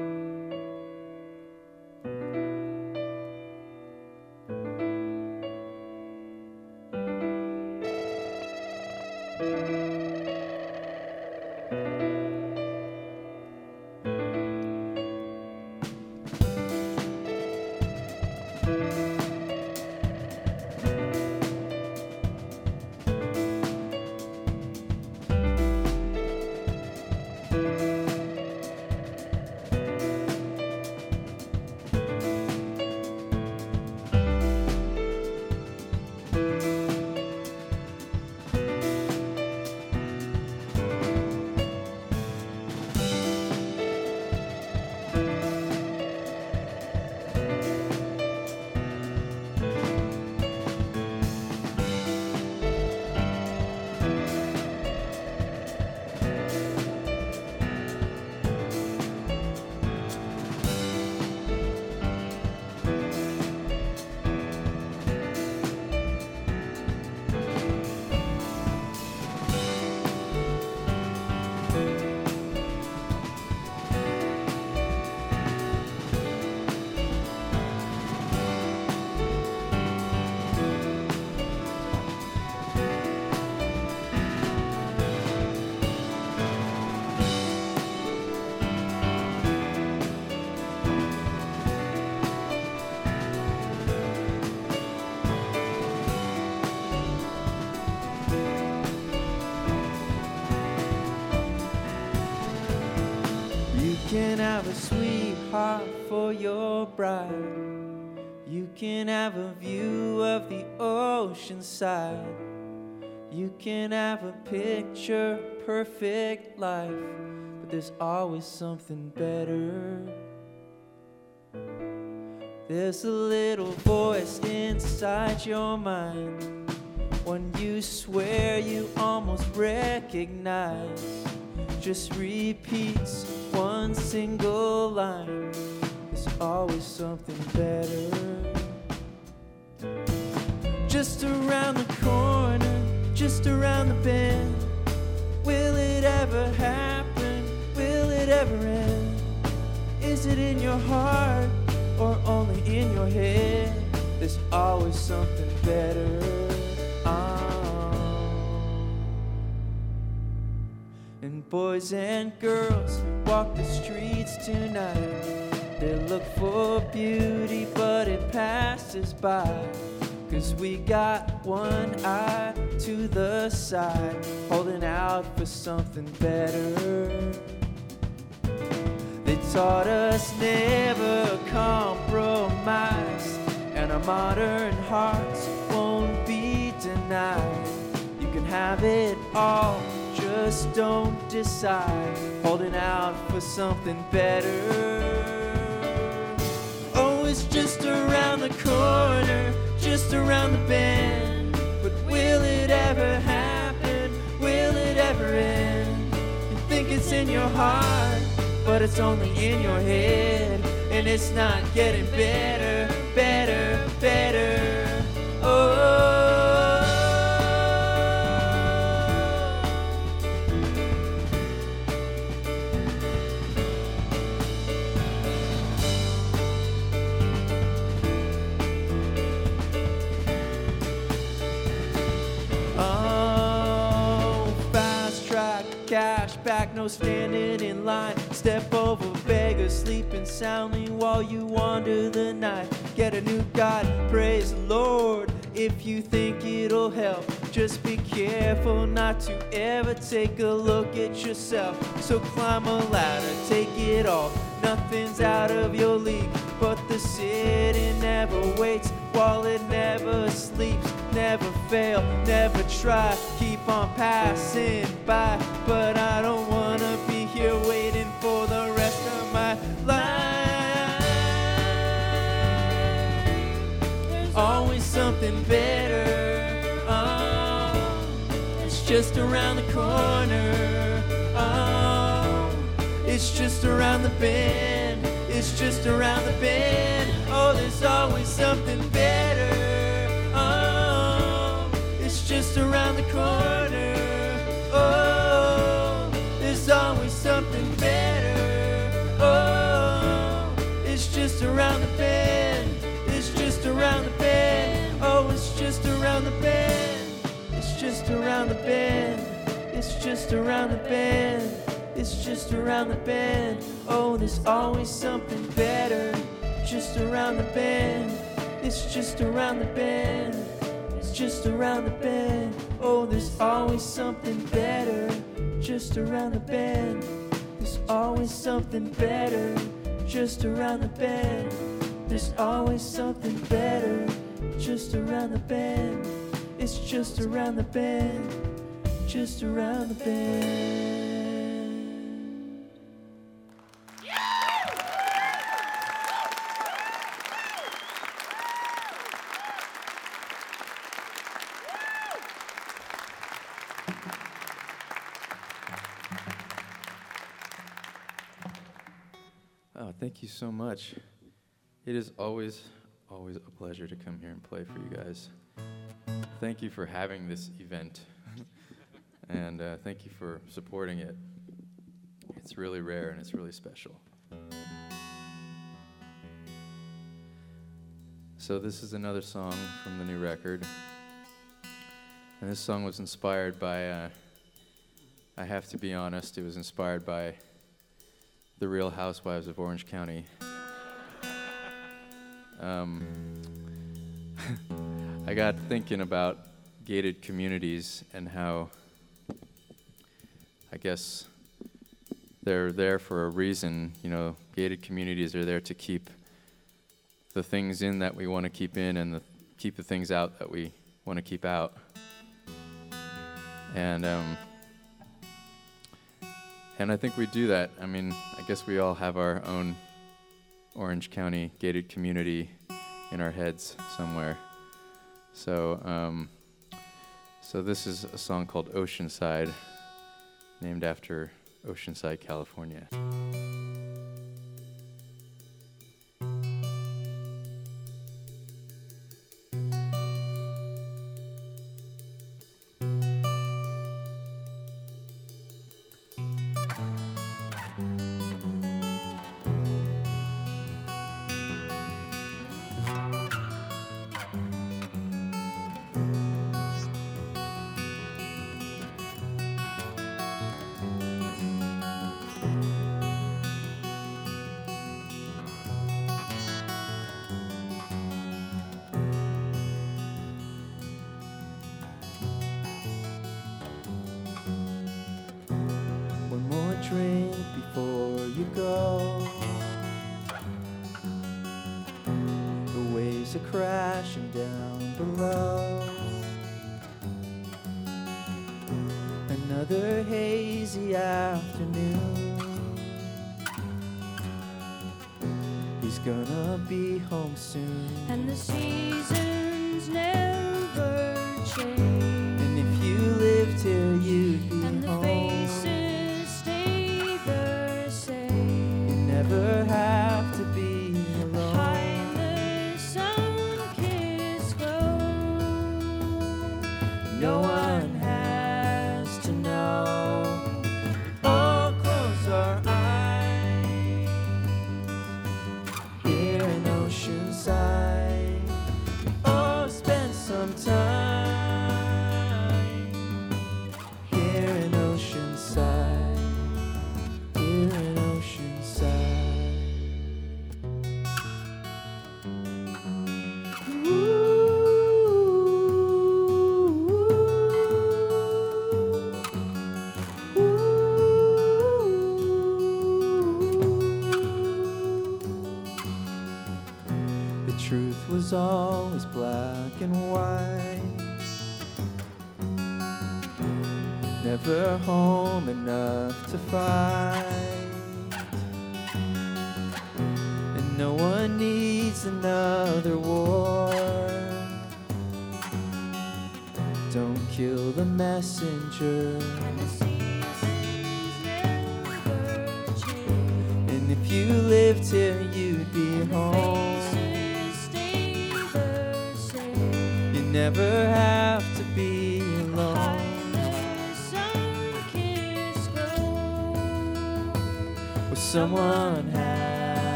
can have a picture perfect life, but there's always something better. There's a little voice inside your mind, one you swear you almost recognize. Just repeats one single line. There's always something better. Just around the corner, just around the bend. Will it ever happen? Will it ever end? Is it in your heart or only in your head? There's always something better. Uh-huh. And boys and girls walk the streets tonight. They look for beauty, but it passes by. Cause we got one eye to the side, holding out for something better. They taught us never compromise, and our modern hearts won't be denied. You can have it all just don't decide, holding out for something better. Oh, it's just around the corner, just around the bend. But will it ever happen? Will it ever end? You think it's in your heart, but it's only in your head. and it's not getting better, better, better. Standing in line. Step over beggars, sleeping soundly while you wander the night. Get a new God, praise the Lord. If you think it'll help, just be careful not to ever take a look at yourself. So climb a ladder, take it off. Nothing's out of your league, but the city never waits while it never sleeps. Never fail, never try, keep on passing by. But I don't wanna be here waiting for the rest of my life. There's always something better. Oh, it's just around the corner. Oh, it's just around the bend. It's just around the bend. Oh, there's always something better. Just around the corner. Oh, there's always something better. Oh, it's just around the bend. It's just around the bend. Oh, it's just around the bend. It's just around the bend. It's just around the bend. It's just around the bend. Oh, there's always something better. Just around the bend. It's just around the bend. Just around the bend. Oh, there's always something better. Just around the bend. There's always something better. Just around the bend. There's always something better. Just around the bend. It's just around the bend. Just around the bend. So much. It is always, always a pleasure to come here and play for you guys. Thank you for having this event, and uh, thank you for supporting it. It's really rare and it's really special. So, this is another song from the new record. And this song was inspired by, uh, I have to be honest, it was inspired by the Real Housewives of Orange County. Um, I got thinking about gated communities and how I guess they're there for a reason. You know, gated communities are there to keep the things in that we want to keep in and the, keep the things out that we want to keep out. And um, and I think we do that. I mean, I guess we all have our own Orange County gated community in our heads somewhere. So, um, so this is a song called Oceanside, named after Oceanside, California. He's gonna be home soon. And the seasons never change. And if you lived here, you'd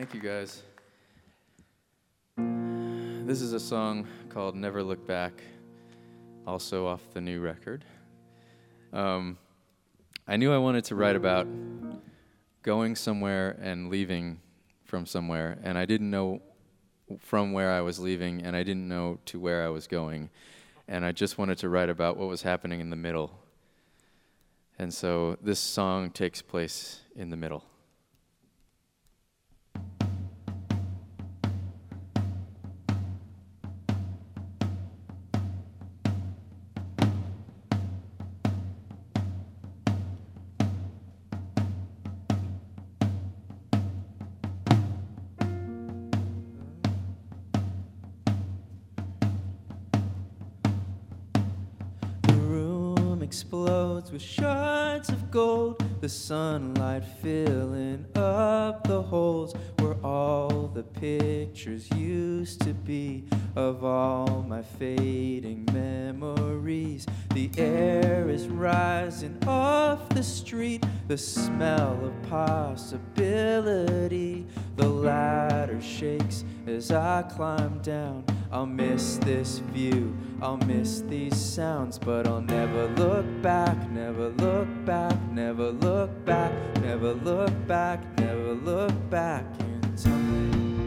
Thank you guys. This is a song called Never Look Back, also off the new record. Um, I knew I wanted to write about going somewhere and leaving from somewhere, and I didn't know from where I was leaving, and I didn't know to where I was going. And I just wanted to write about what was happening in the middle. And so this song takes place in the middle. Sunlight filling up the holes where all the pictures used to be of all my fading memories. The air is rising off the street, the smell of possibility. The ladder shakes as I climb down. I'll miss this view, I'll miss these sounds, but I'll never look back, never look back, never look back, never look back, never look back in time.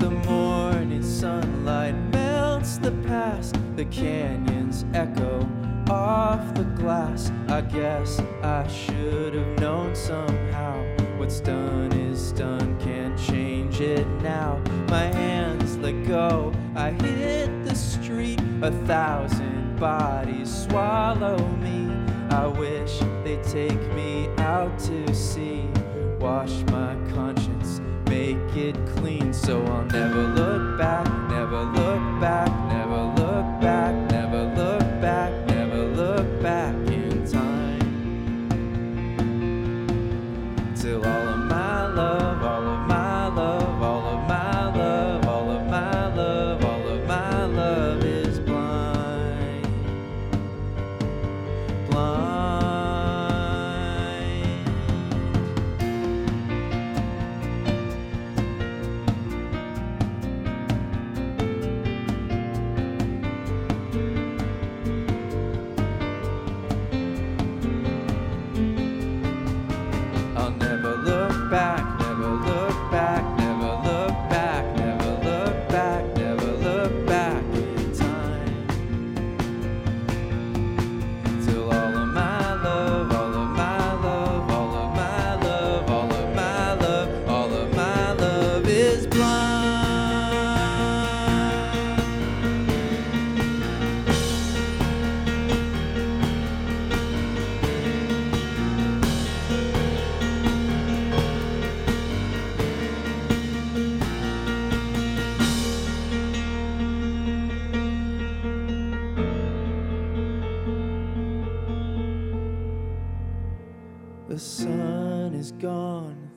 The morning sunlight melts the past, the canyons echo off the glass. I guess I should have known somehow. What's done is done, can't change it now. My hands let go, I hit the street. A thousand bodies swallow me. I wish they'd take me out to sea. Wash my conscience, make it clean so I'll never look back, never look back,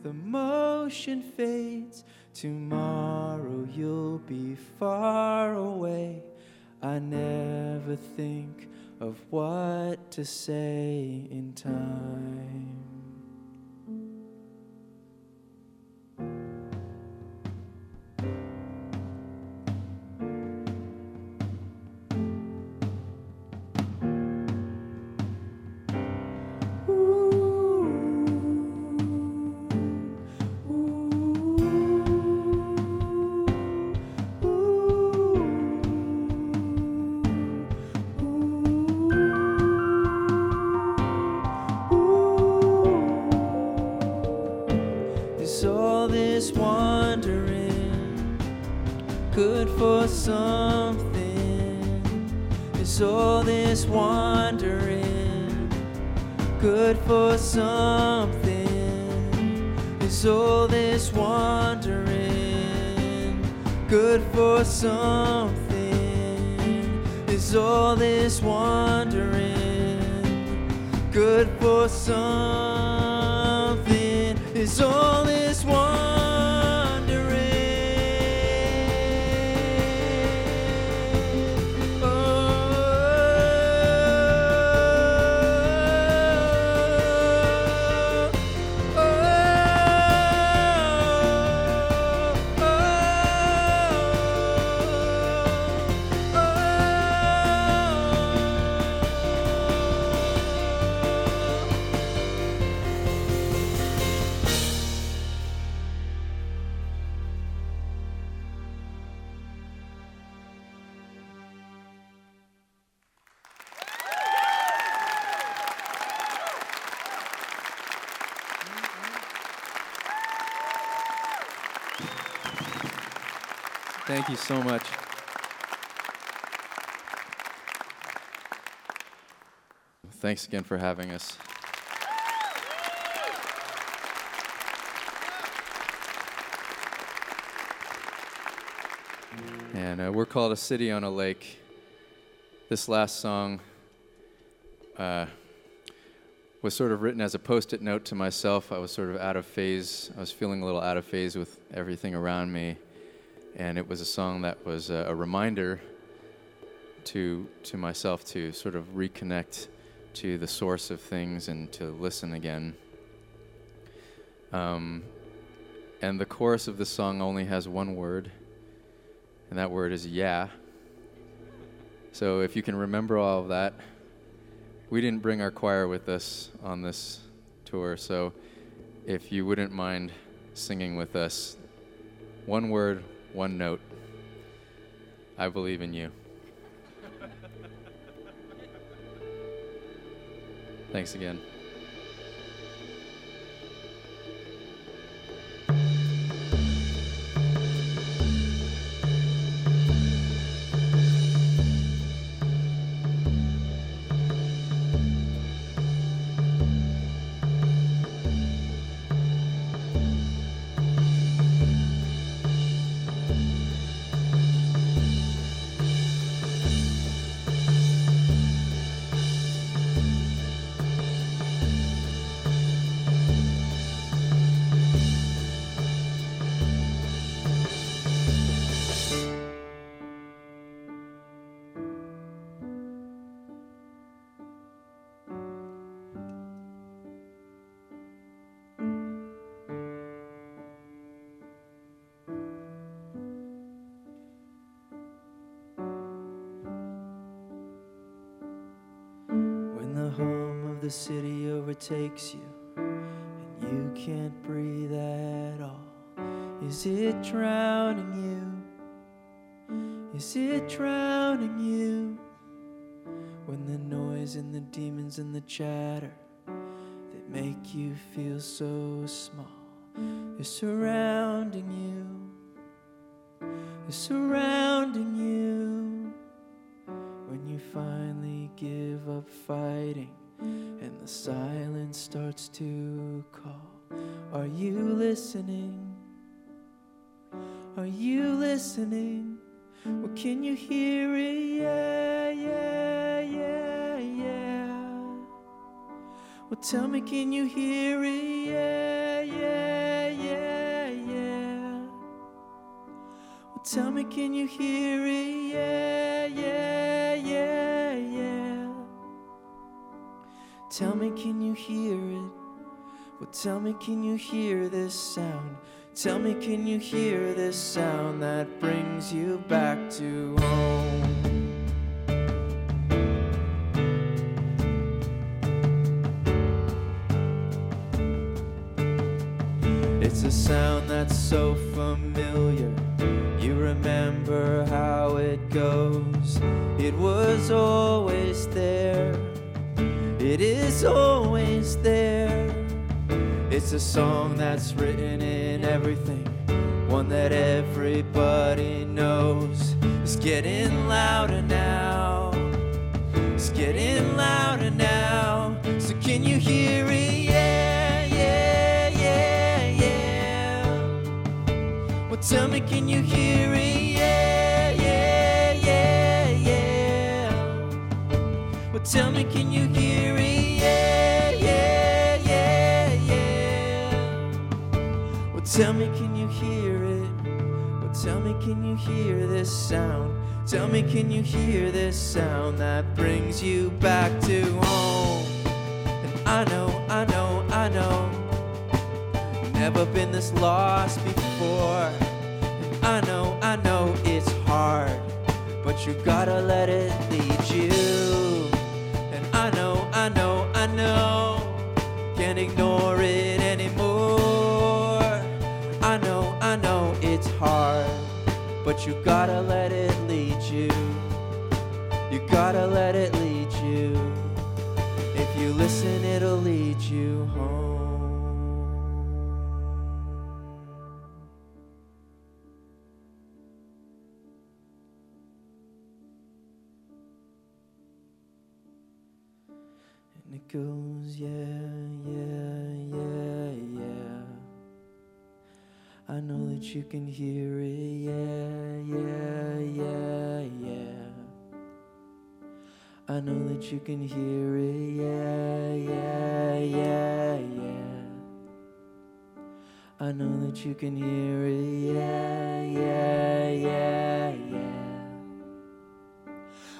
the motion fades. Tomorrow you'll be far away. I never think of what to say in time. Something? Is all this wandering good for something? Is all this wandering good for something? Is all Thank you so much. Thanks again for having us. And uh, we're called A City on a Lake. This last song uh, was sort of written as a post it note to myself. I was sort of out of phase. I was feeling a little out of phase with everything around me. And it was a song that was a, a reminder to, to myself to sort of reconnect to the source of things and to listen again. Um, and the chorus of the song only has one word, and that word is yeah. So if you can remember all of that, we didn't bring our choir with us on this tour, so if you wouldn't mind singing with us, one word, one note. I believe in you. Thanks again. Overtakes you and you can't breathe at all, is it drowning you? Is it drowning you? When the noise and the demons and the chatter that make you feel so small are surrounding you, are surrounding you when you finally give up fighting and the silence starts to call. Are you listening? Are you listening? Well, can you hear it? Yeah, yeah, yeah, yeah. Well, tell me, can you hear it? Yeah, yeah, yeah, yeah. Well, tell me, can you hear it? Yeah, yeah, Tell me, can you hear it? Well, tell me, can you hear this sound? Tell me, can you hear this sound that brings you back to home? It's a sound that's so familiar. You remember how it goes. It was always is always there. It's a song that's written in everything, one that everybody knows. It's getting louder now. It's getting louder now. So can you hear it? Yeah, yeah, yeah, yeah. Well, tell me, can you hear it? Yeah, yeah, yeah, yeah. Well, tell me, can you tell me, can you hear it? Well, tell me, can you hear this sound? Tell me, can you hear this sound that brings you back to home? And I know, I know, I know, never been this lost before. And I know, I know it's hard, but you gotta let it lead you. And I know, I know, I know, can't ignore it hard, but you gotta let it lead you. You gotta let it lead you. If you listen, it'll lead you home. And it goes, yeah, that you can hear it, yeah, yeah, yeah, yeah. I know that you can hear it, yeah, yeah, yeah, yeah. I know that you can hear it, yeah, yeah, yeah, yeah.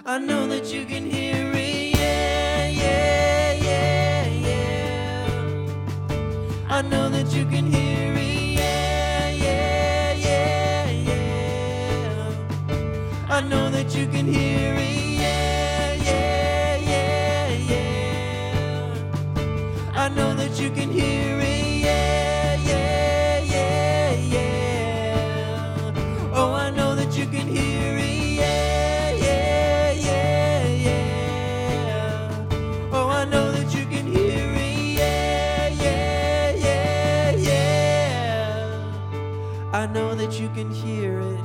I know that you can hear it, yeah, yeah, yeah, yeah. I know that you can hear can hear it.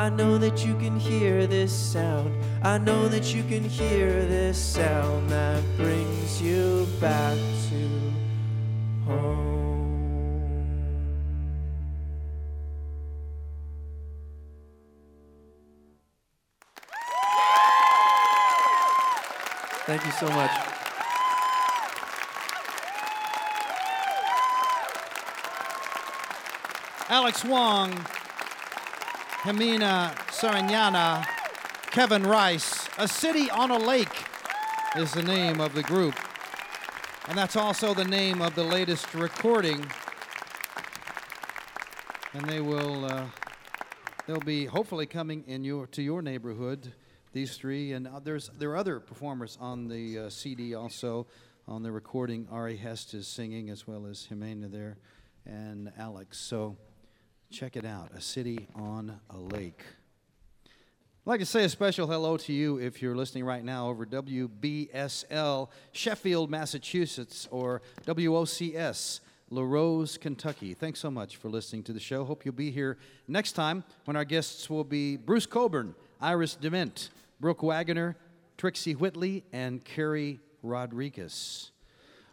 I know that you can hear this sound. I know that you can hear this sound that brings you back to home. Thank you so much. Alex Wong, Jimena Sariñana, Kevin Rice. A City on a Lake is the name of the group. And that's also the name of the latest recording. And they will, uh, they'll be hopefully coming in your to your neighborhood. These three, and uh, there's there are other performers on the uh, CD also. On the recording, Ari Hest is singing as well as Jimena there, and Alex. So check it out. A City on a Lake. I'd like to say a special hello to you if you're listening right now over WBSL Sheffield, Massachusetts, or WOCS La Rose, Kentucky. Thanks so much for listening to the show. Hope you'll be here next time when our guests will be Bruce Cockburn, Iris DeMent, Brooke Waggoner, Trixie Whitley, and Carrie Rodriguez.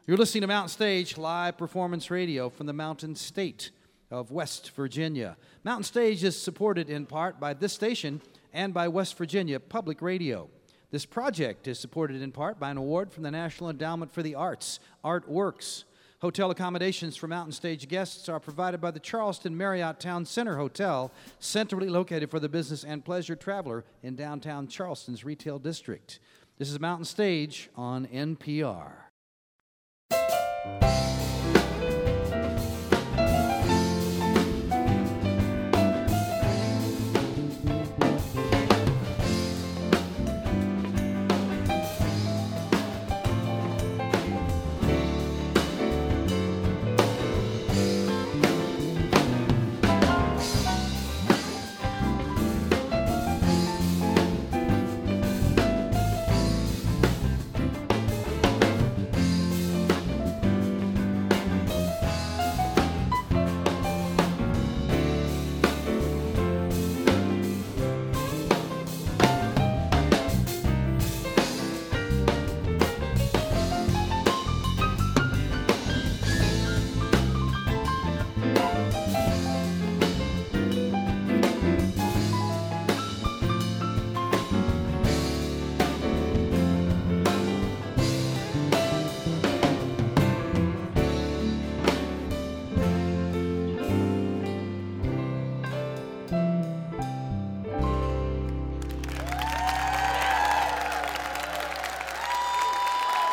You're listening to Mountain Stage live performance radio from the Mountain State of West Virginia. Mountain Stage is supported in part by this station and by West Virginia Public Radio. This project is supported in part by an award from the National Endowment for the Arts, Artworks. Hotel accommodations for Mountain Stage guests are provided by the Charleston Marriott Town Center Hotel, centrally located for the business and pleasure traveler in downtown Charleston's retail district. This is Mountain Stage on NPR.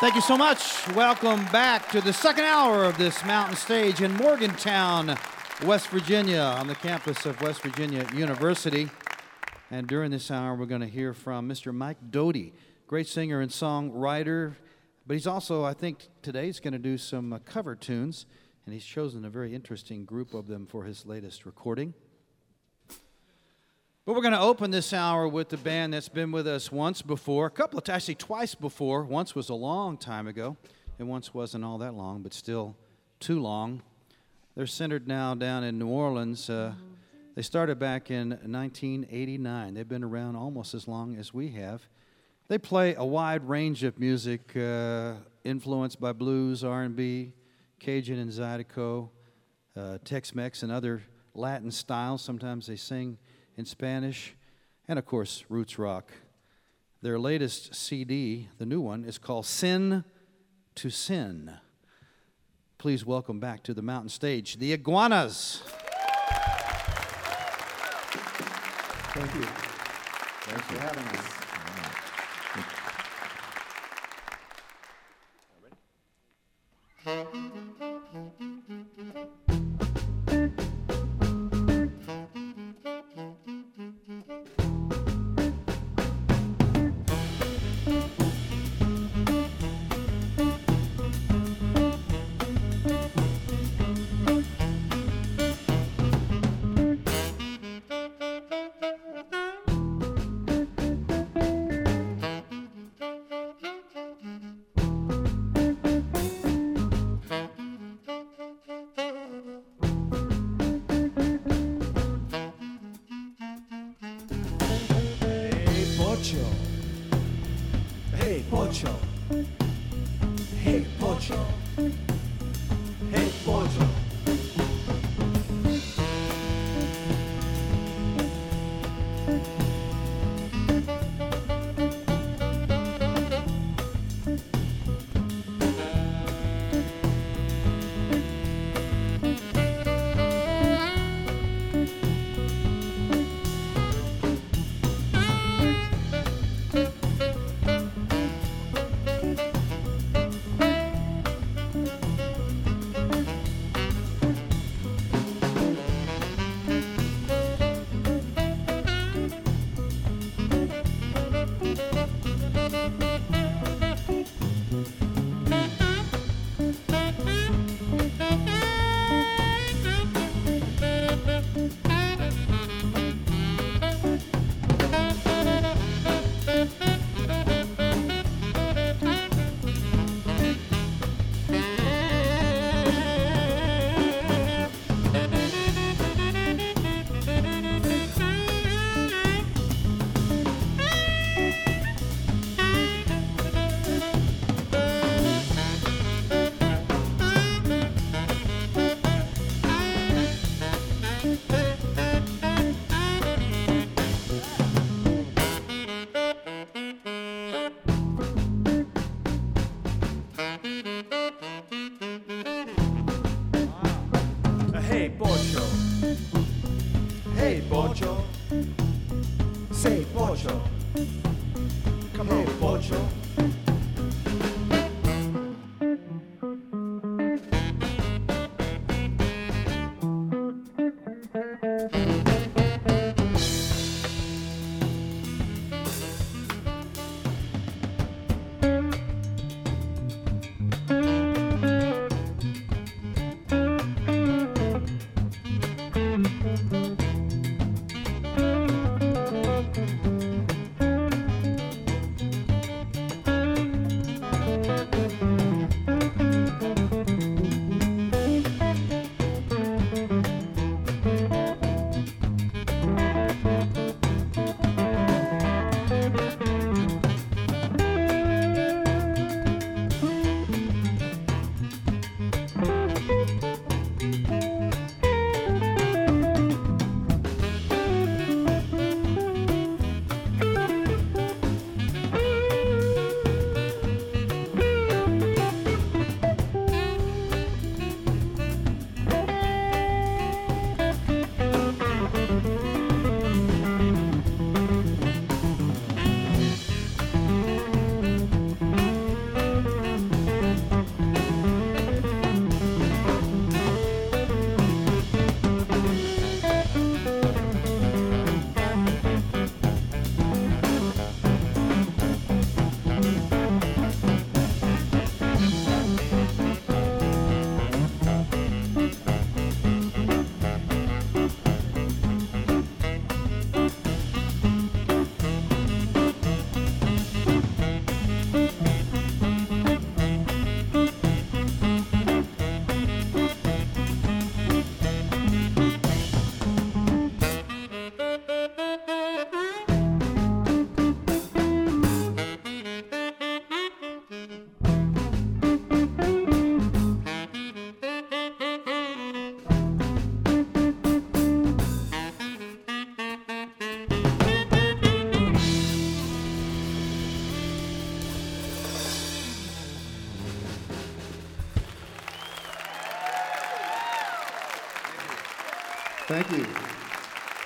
Thank you so much. Welcome back to the second hour of this mountain stage in Morgantown, West Virginia, on the campus of West Virginia University. And during this hour, we're going to hear from Mr. Mike Doughty, great singer and songwriter. But he's also, I think, today he's going to do some uh, cover tunes, and he's chosen a very interesting group of them for his latest recording. But we're going to open this hour with the band that's been with us once before, a couple of times, actually twice before. Once was a long time ago, and once wasn't all that long, but still too long. They're centered now down in New Orleans. Uh, they started back in 1989. They've been around almost as long as we have. They play a wide range of music, uh, influenced by blues, R&B, Cajun and Zydeco, uh, Tex-Mex, and other Latin styles. Sometimes they sing in Spanish, and of course, roots rock. Their latest CD, the new one, is called Sin to Sin. Please welcome back to the mountain stage the Iguanas. Thank you. Thanks for having us.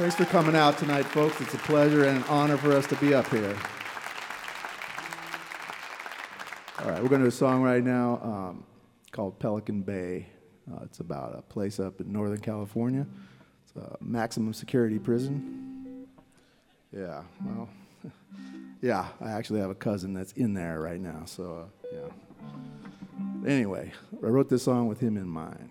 Thanks for coming out tonight, folks. It's a pleasure and an honor for us to be up here. All right, we're going to do a song right now um, called Pelican Bay. Uh, it's about a place up in Northern California. It's a maximum security prison. Yeah, well, yeah, I actually have a cousin that's in there right now, so uh, yeah. Anyway, I wrote this song with him in mind.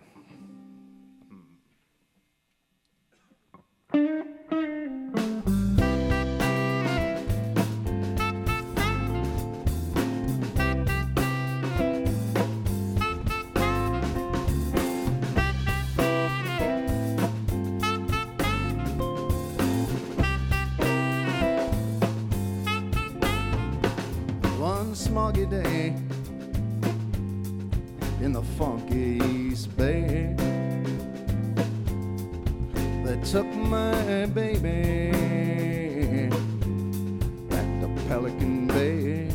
Smoggy day, in the funky East Bay. Took my baby back to Pelican Bay.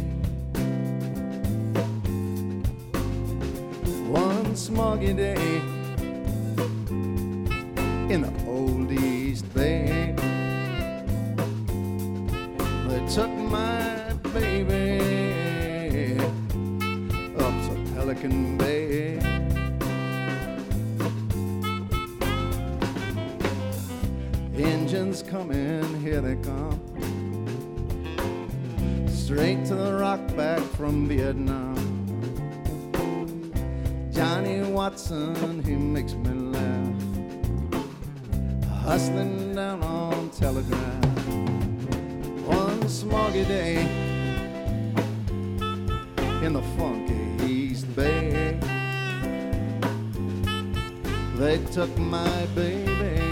One smoggy day in the old East Bay. They took my baby up to Pelican Bay. Engines coming, here they come. Straight to the rock back from Vietnam. Johnny Watson, he makes me laugh. Hustling down on Telegraph. One smoggy day in the funky East Bay. They took my baby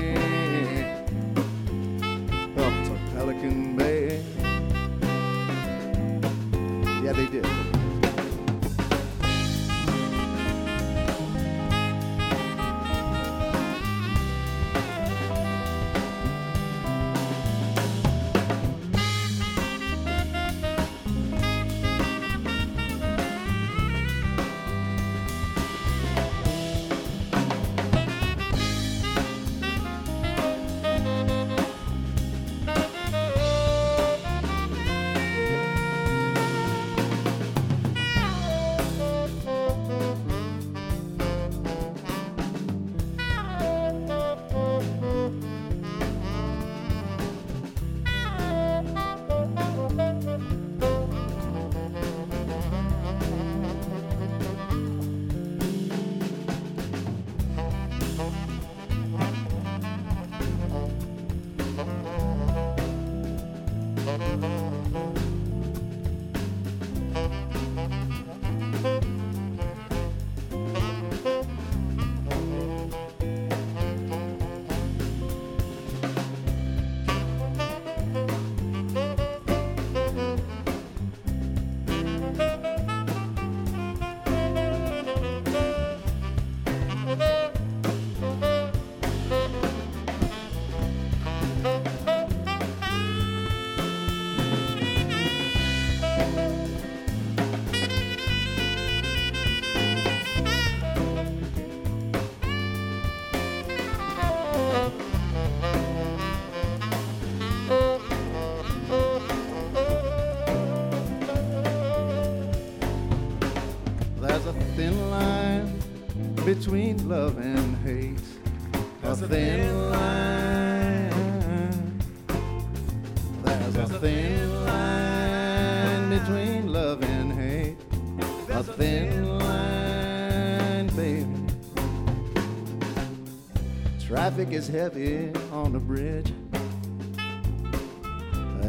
heavy on the bridge.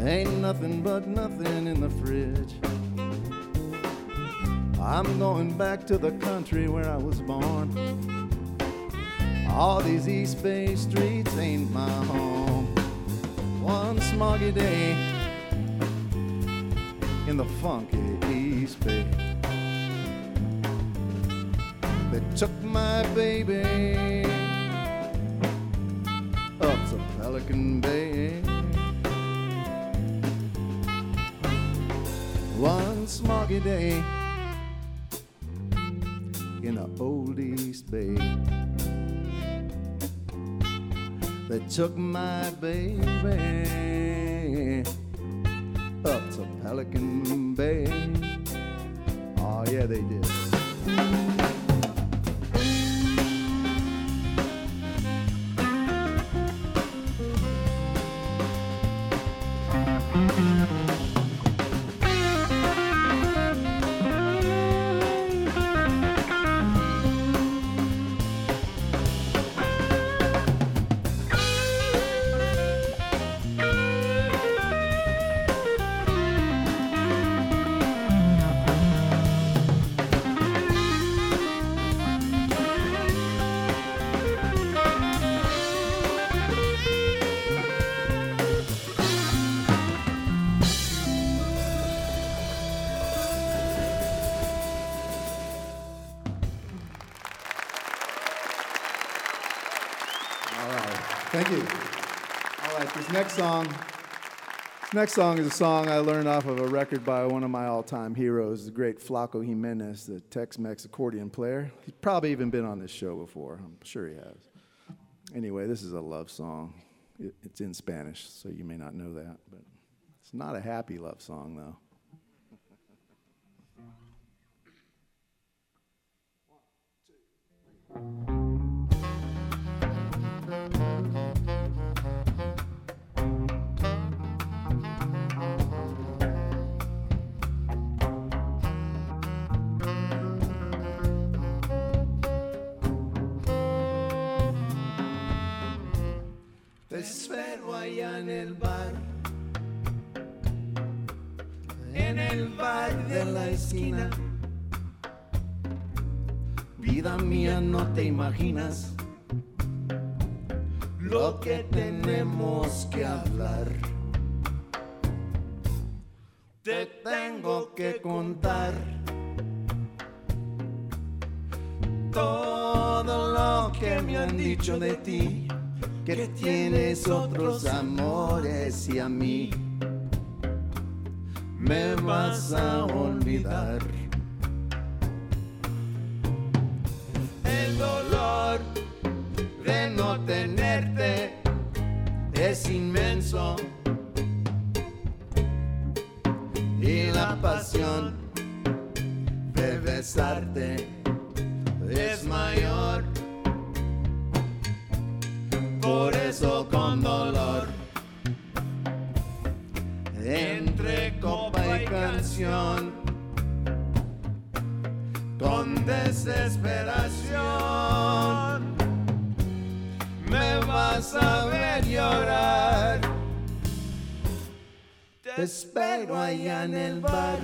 Ain't nothing but nothing in the fridge. I'm going back to the country where I was born. All these East Bay streets ain't my home. One smoggy day in the funky East Bay. They took my baby up to Pelican Bay. One smoggy day in the old East Bay. They took my baby up to Pelican Bay. Oh, yeah, they did. Song. Next song is a song I learned off of a record by one of my all-time heroes, the great Flaco Jimenez, the Tex-Mex accordion player. He's probably even been on this show before. I'm sure he has. Anyway, this is a love song. It, it's in Spanish, so you may not know that, but it's not a happy love song, though. Espero allá en el bar, en el bar de la esquina. Vida mía, no te imaginas lo que tenemos que hablar. Te tengo que contar todo lo que me han dicho de ti que tienes otros amores y a mí me vas a olvidar. El dolor de no tenerte es inmenso y la pasión de besarte es mayor. Por eso con dolor, entre copa y canción, con desesperación, me vas a ver llorar. Te espero allá en el bar,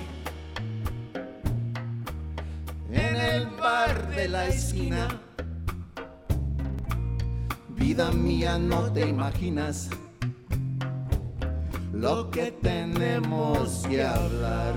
en el bar de la esquina. Vida mía, no te imaginas lo que tenemos que hablar.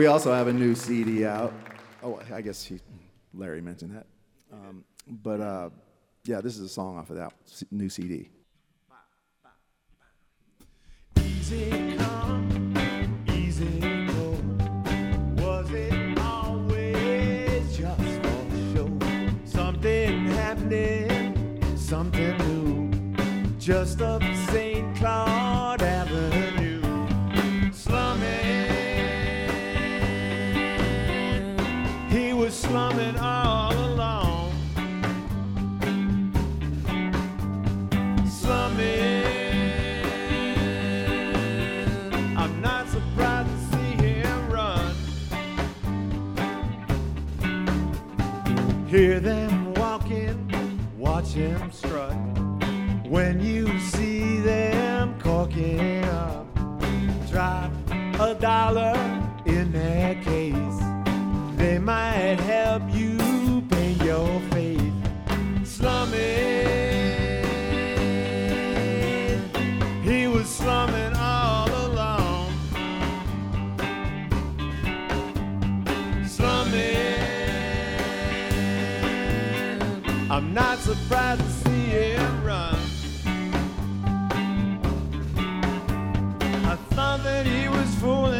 We also have a new CD out. Oh, I guess he, Larry mentioned that. Um, but uh, yeah, this is a song off of that new CD. Easy come, easy go. Was it always just for show? Something happening, something new. Just up St. Claude Hear them walking, watch them strut. When you see them corking up, drop a dollar surprised to see him run. I thought that he was fooling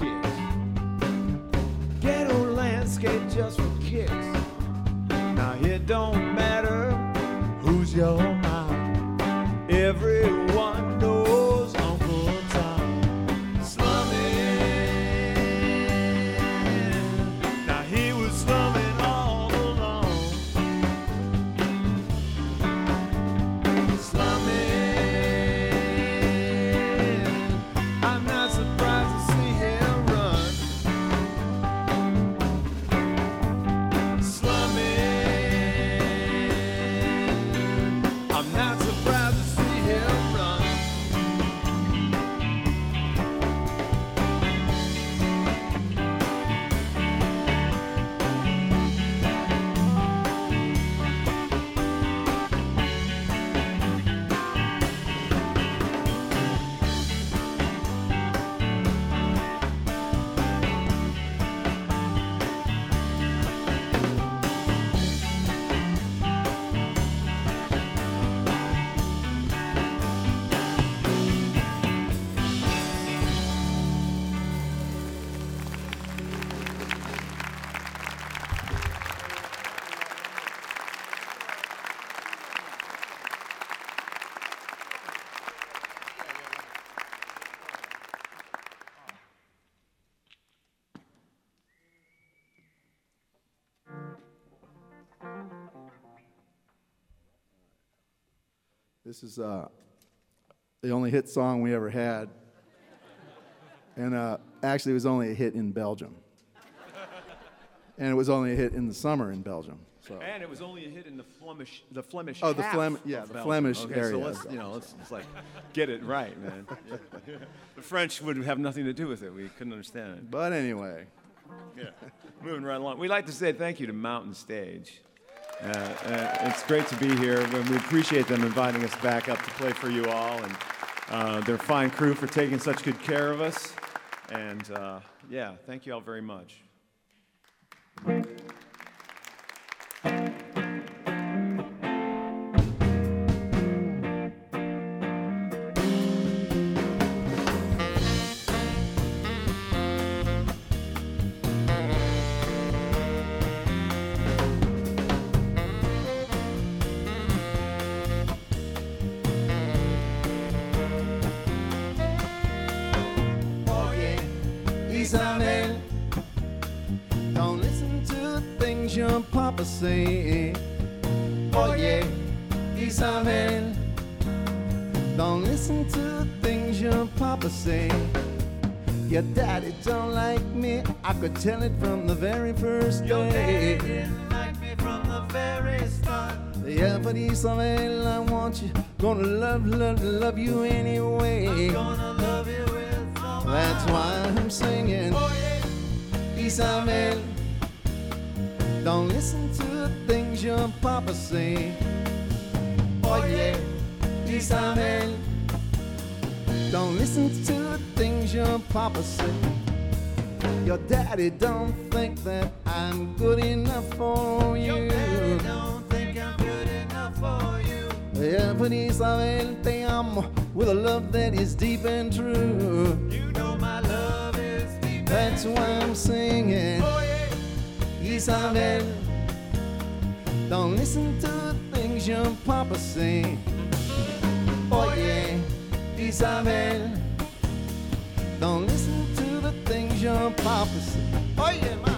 and This is uh, the only hit song we ever had. And uh, actually, it was only a hit in Belgium. And it was only a hit in the summer in Belgium. So. And it was only a hit in the Flemish, the Flemish. Oh, the half Flem- yeah, the Belgium. Flemish okay, area So let's, you know, let's, let's like get it right, man. the French would have nothing to do with it. We couldn't understand it. But anyway, Yeah. Moving right along. We'd like to say thank you to Mountain Stage. Uh, uh, it's great to be here. We we appreciate them inviting us back up to play for you all, and uh, their fine crew for taking such good care of us. And uh, yeah, thank you all very much. Could tell it from the very first day. Your daddy didn't like me from the very start. Yeah, but Isabel, I want you, gonna love, love, love you anyway. I'm gonna love you with all That's why I'm singing. Oh, yeah. Isabel, don't listen to the things your papa say. Oh, oh, Oye, Isabel, don't listen to the things your papa say. Your daddy don't think that I'm good enough for you. Your daddy don't think I'm good enough for you. Yeah, but Isabel, te amo with a love that is deep and true. You know my love is deep. That's why I'm singing. Oh, yeah. Isabel, don't listen to the things your papa say. Oh, oh, Oye, Isabel, don't listen to the things your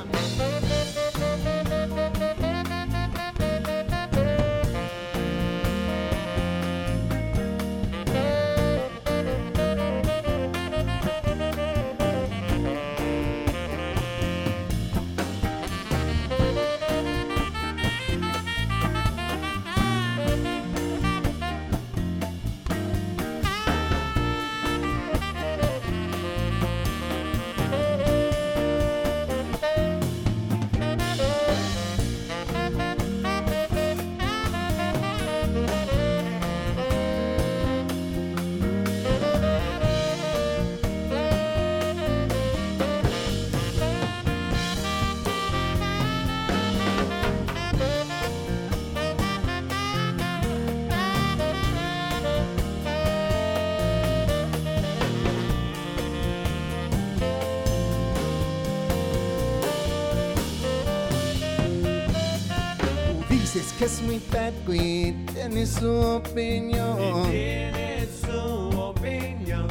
es muy y tiene su opinión. Tiene su opinión.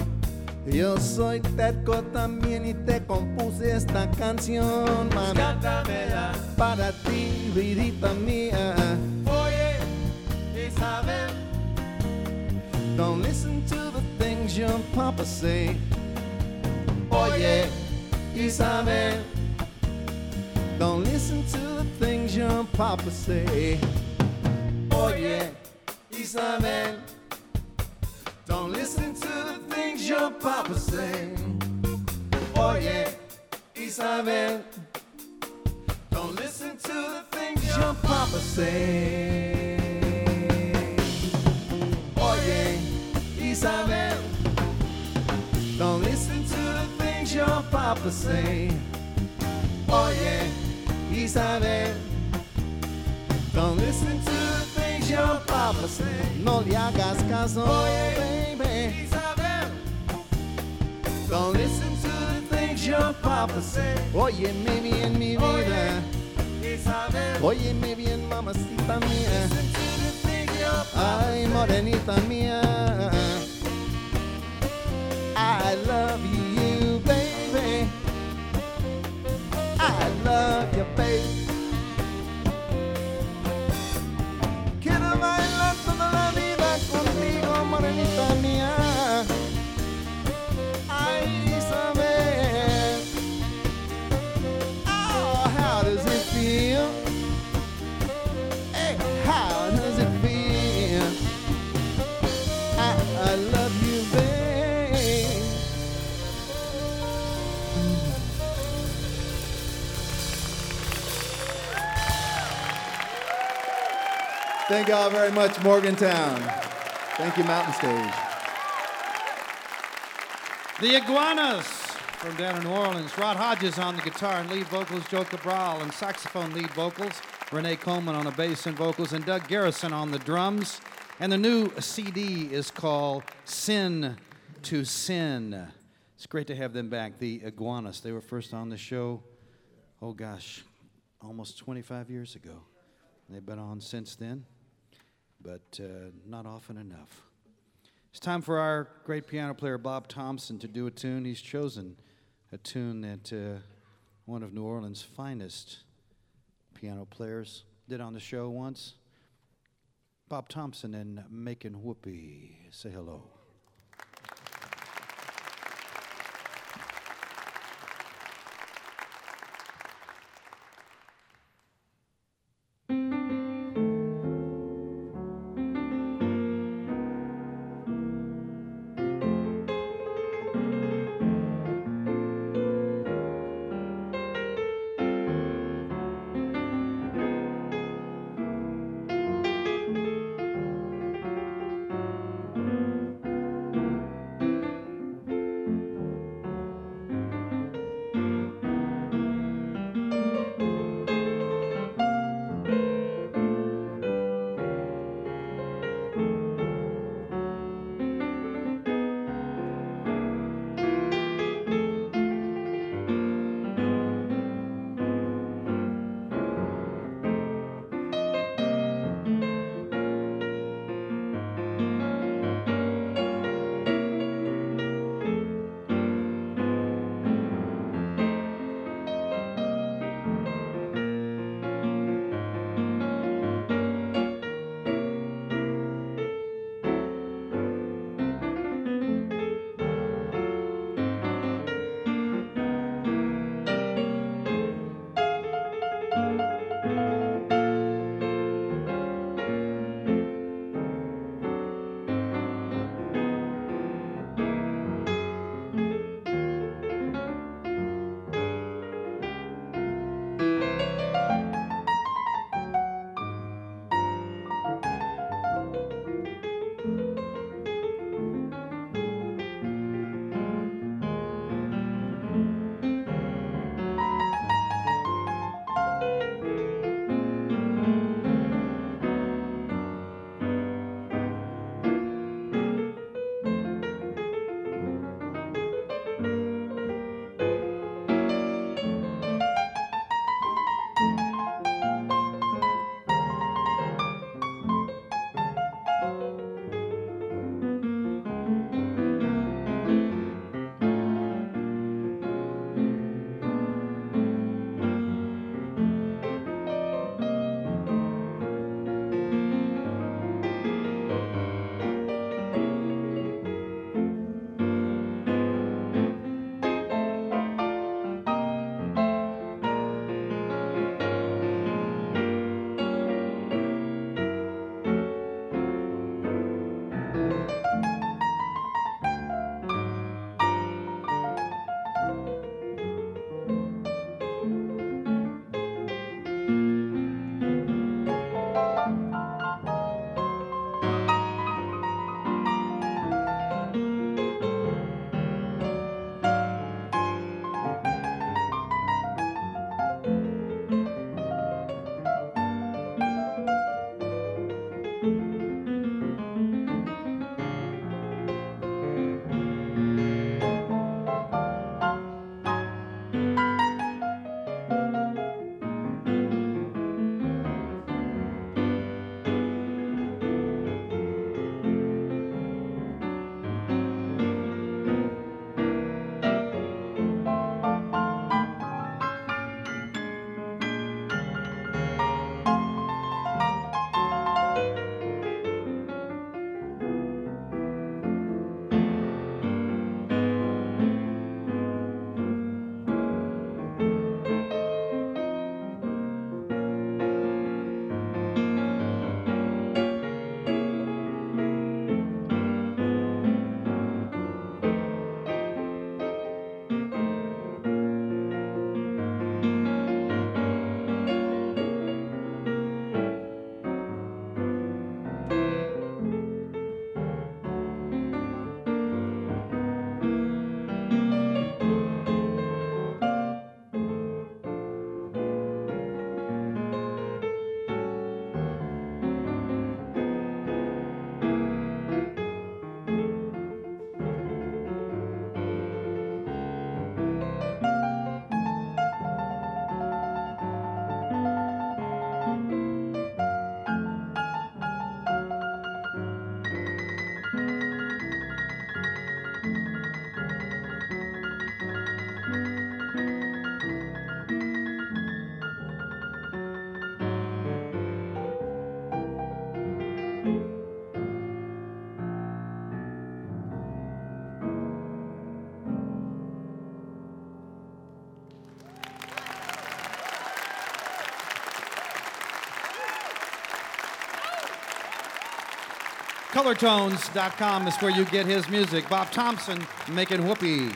Yo soy terco también y te compuse esta canción, mami. Cántamela. Para ti, vidita mía. Oye, Isabel, Don't listen to the things your papa say. Oye, Isabel. Papa say. Thank y'all very much, Morgantown. Thank you, Mountain Stage. The Iguanas from down in New Orleans. Rod Hodges on the guitar and lead vocals, Joe Cabral on saxophone lead vocals, Rene Coman on the bass and vocals, and Doug Garrison on the drums. And the new CD is called Sin to Sin. It's great to have them back, the Iguanas. They were first on the show, oh gosh, almost 25 years ago. They've been on since then, but uh, not often enough. It's time for our great piano player Bob Thompson to do a tune. He's chosen a tune that uh, one of New Orleans' finest piano players did on the show once. Bob Thompson and Making Whoopee. Say hello. Colortones.com is where you get his music. Bob Thompson making whoopee.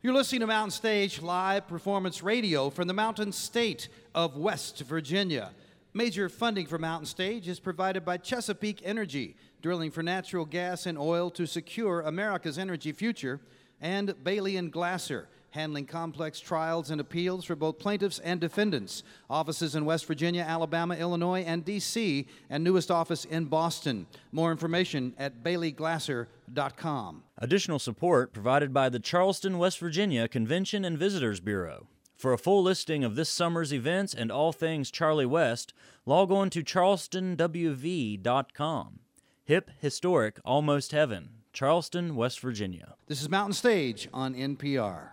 You're listening to Mountain Stage live performance radio from the mountain state of West Virginia. Major funding for Mountain Stage is provided by Chesapeake Energy, drilling for natural gas and oil to secure America's energy future, and Bailey and Glasser, handling complex trials and appeals for both plaintiffs and defendants. Offices in West Virginia, Alabama, Illinois, and D.C., and newest office in Boston. More information at baileyglasser.com. Additional support provided by the Charleston, West Virginia Convention and Visitors Bureau. For a full listing of this summer's events and all things Charlie West, log on to charlestonwv.com. Hip, historic, almost heaven. Charleston, West Virginia. This is Mountain Stage on NPR.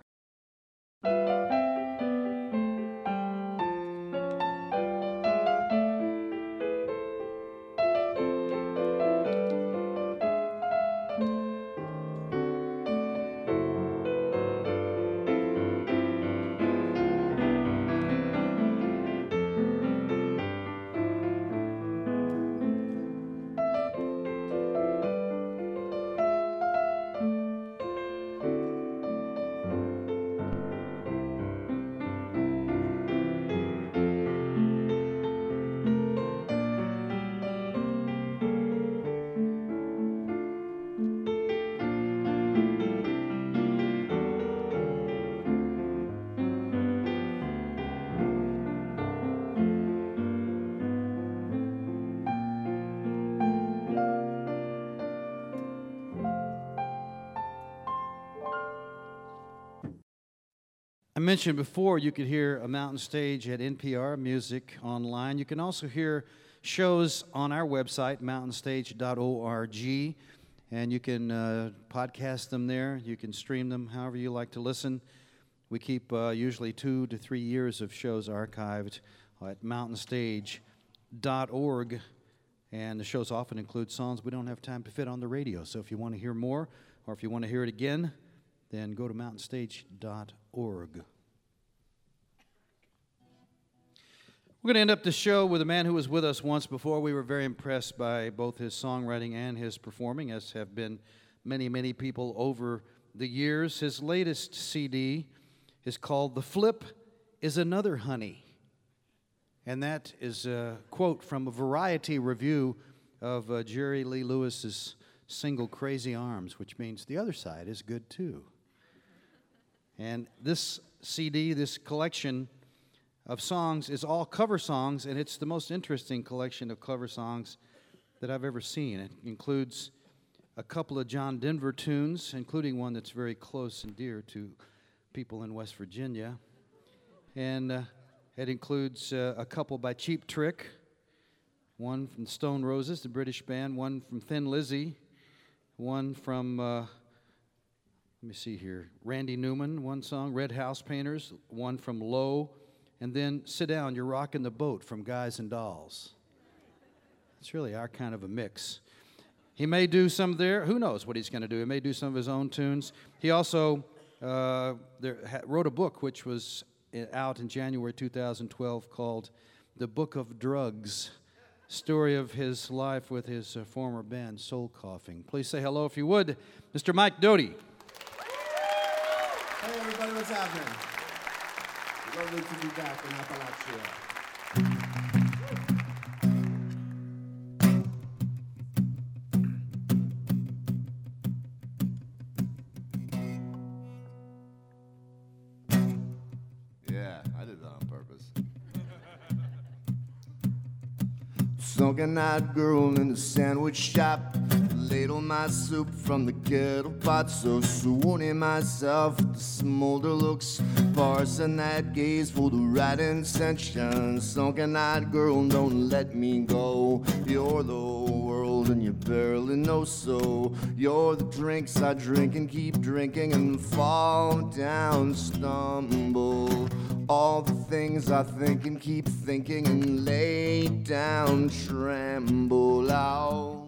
I mentioned before you could hear a mountain stage at NPR Music online. You can also hear shows on our website, mountainstage.org, and you can uh, podcast them there. You can stream them however you like to listen. We keep uh, usually two to three years of shows archived at mountainstage.org, and the shows often include songs we don't have time to fit on the radio. So if you want to hear more, or if you want to hear it again, then go to mountainstage.org. We're going to end up the show with a man who was with us once before. We were very impressed by both his songwriting and his performing, as have been many, many people over the years. His latest CD is called The Flip is Another Honey. And that is a quote from a variety review of uh, Jerry Lee Lewis's single Crazy Arms, which means the other side is good too. And this CD, this collection of songs, is all cover songs, and it's the most interesting collection of cover songs that I've ever seen. It includes a couple of John Denver tunes, including one that's very close and dear to people in West Virginia. And uh, it includes uh, a couple by Cheap Trick, one from Stone Roses, the British band, one from Thin Lizzy, one from. Uh, let me see here. Randy Newman, one song. Red House Painters, one from Low. And then Sit Down, You're Rocking the Boat from Guys and Dolls. It's really our kind of a mix. He may do some there. Who knows what he's going to do? He may do some of his own tunes. He also uh, there, ha, wrote a book which was uh, out in January 2012 called The Book of Drugs story of his life with his uh, former band, Soul Coughing. Please say hello, if you would, Mr. Mike Doughty. Hey everybody, what's happening? Lovely to be back in Appalachia. Yeah, I did that on purpose. Sunken-eyed girl in the sandwich shop Ladle my soup from the kettle pot So swooning myself the smolder looks Parsing that gaze for the right intention Sunken-eyed girl, don't let me go. You're the world and you barely know so You're the drinks I drink and keep drinking And fall down, stumble. All the things I think and keep thinking and lay down, tremble out.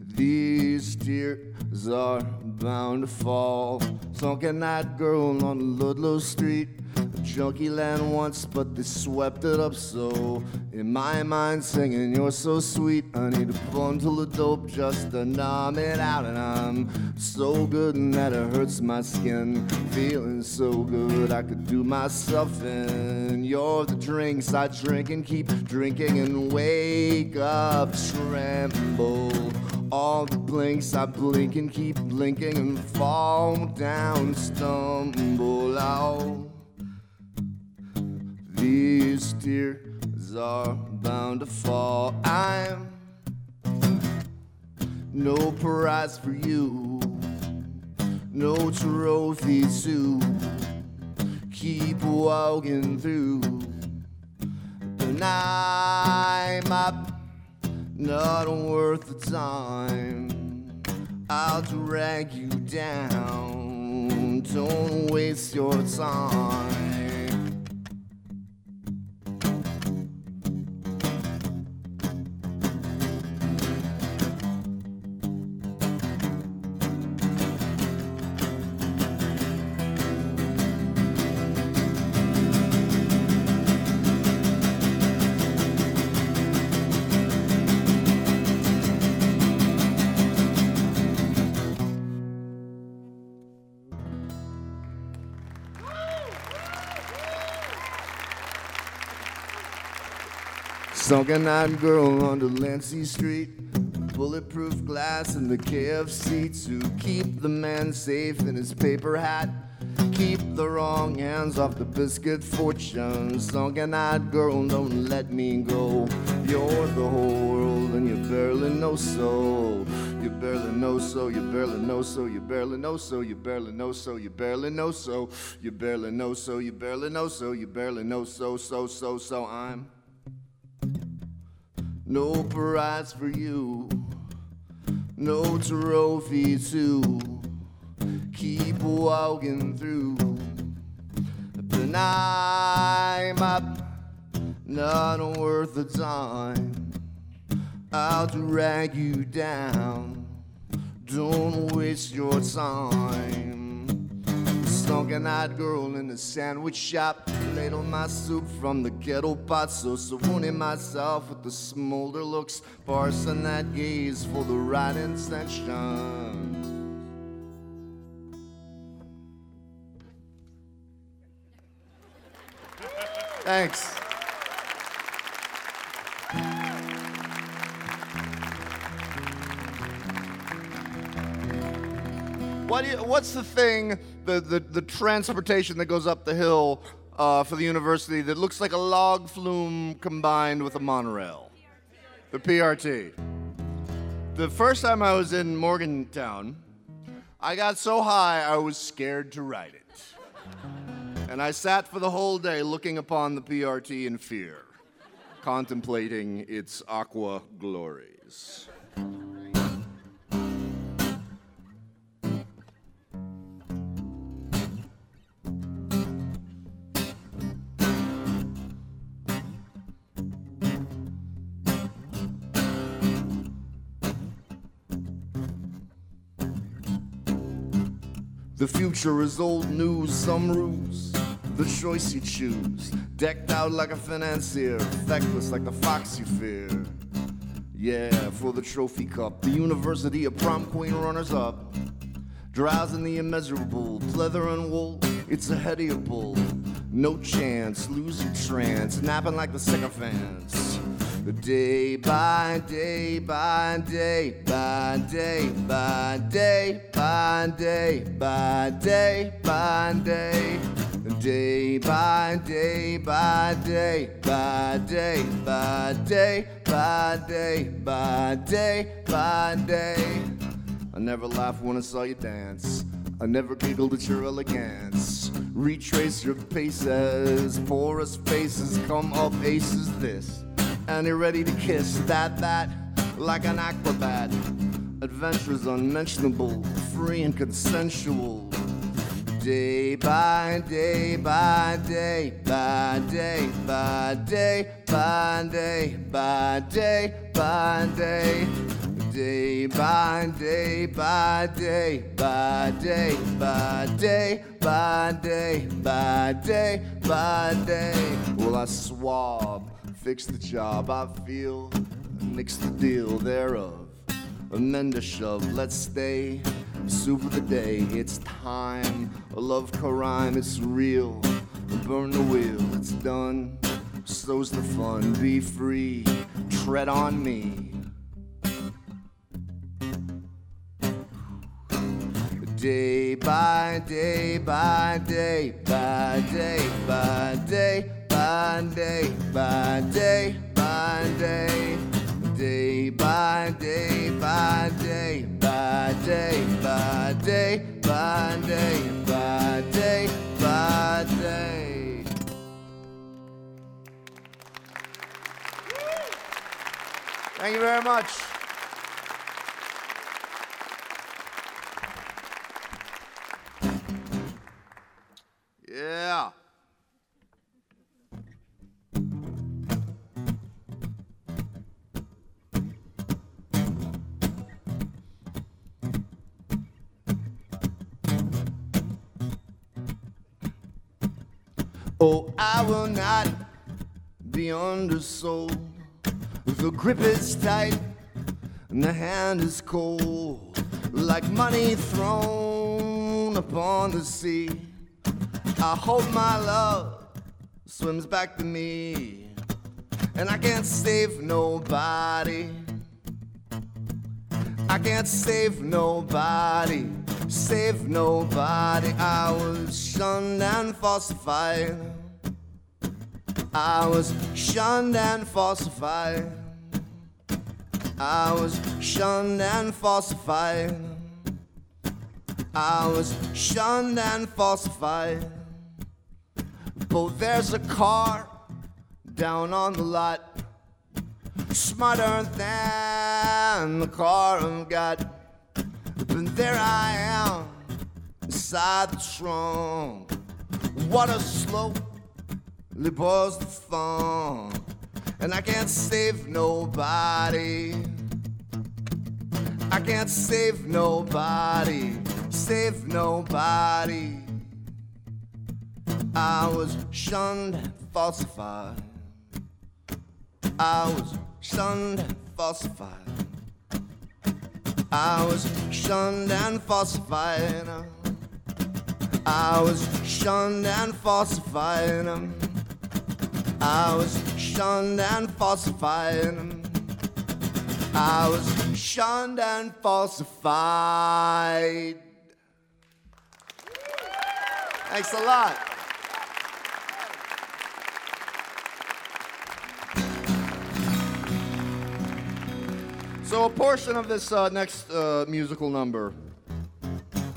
These tears are bound to fall. Sunken night girl on Ludlow Street. Junkie land once, but they swept it up so. In my mind, singing, You're so sweet. I need a bundle of dope just to numb it out. And I'm so good and that it hurts my skin. Feeling so good, I could do myself in. You're the drinks I drink and keep drinking and wake up, tremble. All the blinks I blink and keep blinking and fall down, stumble out. These tears are bound to fall. I'm no prize for you, no trophy to keep walking through. And I'm up, not worth the time. I'll drag you down. Don't waste your time. Sunken eyed girl on Delancey Street. Bulletproof glass in the KFC to keep the man safe in his paper hat. Keep the wrong hands off the biscuit fortune. Sunken eyed girl, don't let me go. You're the whole world and you barely know so. You barely know so, you barely know so, you barely know so, you barely know so, you barely know so, you barely know so, you barely know so, you barely know so, so, so, so I'm no prize for you, no trophy to keep walking through. But I'm up, not worth the time. I'll drag you down. Don't waste your time. Sunken eyed girl in the sandwich shop. Ladle my soup from the ghetto pot. So swooning myself with the smolder looks. Parsing that gaze for the right intention. Thanks. What you, what's the thing, the, the, the transportation that goes up the hill uh, for the university that looks like a log flume combined with a monorail? The PRT. The first time I was in Morgantown, I got so high I was scared to ride it. And I sat for the whole day looking upon the PRT in fear, contemplating its aqua glories. The future is old news, some rules. The choice you choose, decked out like a financier, feckless like the fox you fear. Yeah, for the trophy cup, the university of prom queen runners up. Drowsing the immeasurable, pleather and wool, it's a head of bull. No chance, lose your trance, napping like the sycophants. Day by day by day by day by day by day by day by day. Day by day by day by day by day by day by day by day. I never laughed when I saw you dance. I never giggled at your elegance. Retrace your paces, porous faces, come up aces this. And you're ready to kiss that, that, like an acrobat. Adventures unmentionable, free and consensual. Day by day by day by day by day by day by day by day. Day by day by day by day by day by day by day by day. Well, I swab, fix the job I feel, mix the deal thereof. Amend a shove, let's stay. Soup of the day, it's time. A love crime, it's real. Burn the wheel, it's done. So's the fun, be free. Tread on me. Day by day by day by day by day by day by day by day day by day by day by day by day by day by day by day Thank you very much. Yeah. Oh, I will not be undersold. The grip is tight and the hand is cold, like money thrown upon the sea. I hope my love swims back to me, and I can't save nobody. I can't save nobody, save nobody. I was shunned and falsified. I was shunned and falsified. I was shunned and falsified. I was shunned and falsified. But there's a car down on the lot, smarter than the car I've got. But there I am inside the trunk. What a slope libos the fun, and I can't save nobody. I can't save nobody, save nobody. I was shunned and falsified. I was shunned and falsified. I was shunned and falsified. I was shunned and falsified. I was shunned and falsified. I was shunned and falsified. Thanks a lot. So, a portion of this uh, next uh, musical number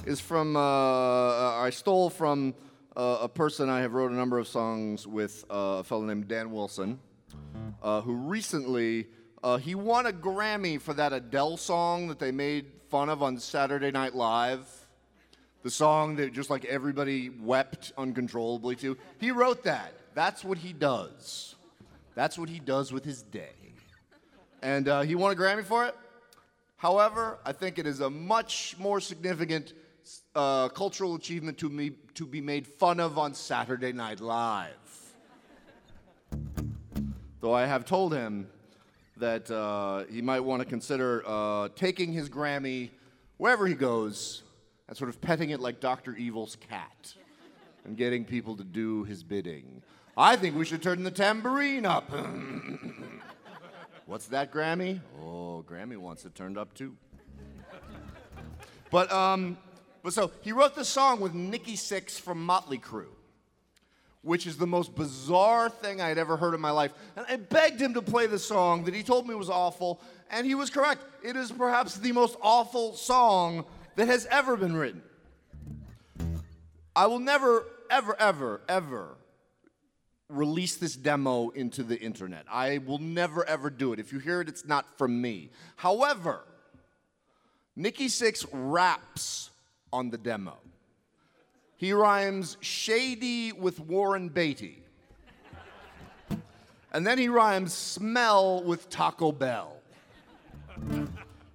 is from, uh, I stole from uh, a person I have wrote a number of songs with, uh, a fellow named Dan Wilson, uh, who recently, uh, he won a Grammy for that Adele song that they made fun of on Saturday Night Live. The song that just like everybody wept uncontrollably to. He wrote that. That's what he does. That's what he does with his day. And uh, he won a Grammy for it. However, I think it is a much more significant uh, cultural achievement to, me, to be made fun of on Saturday Night Live. Though I have told him that uh, he might want to consider uh, taking his Grammy wherever he goes and sort of petting it like Dr. Evil's cat and getting people to do his bidding. I think we should turn the tambourine up. What's that, Grammy? Oh, Grammy wants it turned up too. But um, but so he wrote this song with Nikki Sixx from Motley Crue, which is the most bizarre thing I had ever heard in my life. And I begged him to play the song that he told me was awful, and he was correct. It is perhaps the most awful song that has ever been written. I will never, ever, ever, ever release this demo into the internet. I will never, ever do it. If you hear it, it's not from me. However, Nikki Sixx raps on the demo. He rhymes shady with Warren Beatty. And then he rhymes smell with Taco Bell.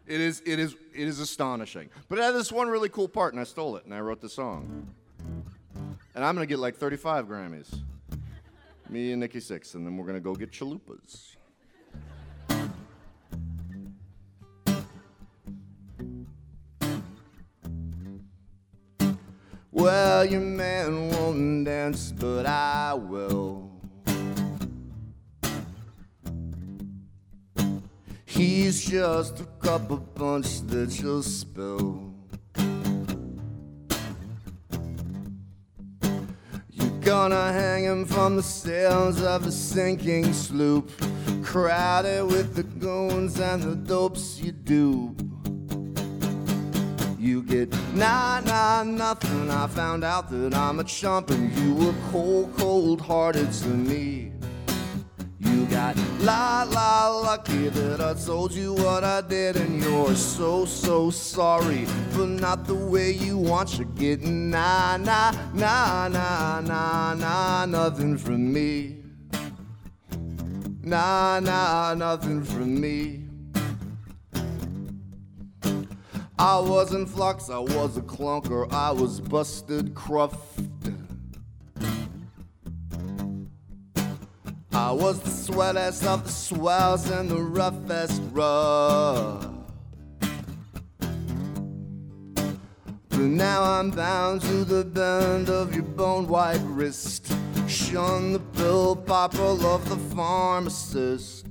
It is, it is, it is astonishing. But it had this one really cool part, and I stole it, and I wrote the song. And I'm gonna get like 35 Grammys. Me and Nikki Sixx, and then we're gonna go get chalupas. Well, your man won't dance, but I will. He's just a cup of punch that you'll spill. Gonna hang him from the sails of a sinking sloop, crowded with the goons and the dopes you do. You get nah, nah, nothing. I found out that I'm a chump and you were cold, cold hearted to me. You got la, la, lucky that I told you what I did, and you're so, so sorry, but not the way you want. You're getting nah, nah, nah, nah, nah, nah, nothing from me. Nah, nah, nothing from me. I wasn't flux, I was a clunker, I was busted cruft. Was the swellest of the swells and the roughest rough. But now I'm bound to the bend of your bone white wrist. Shun the pill popper of the pharmacist.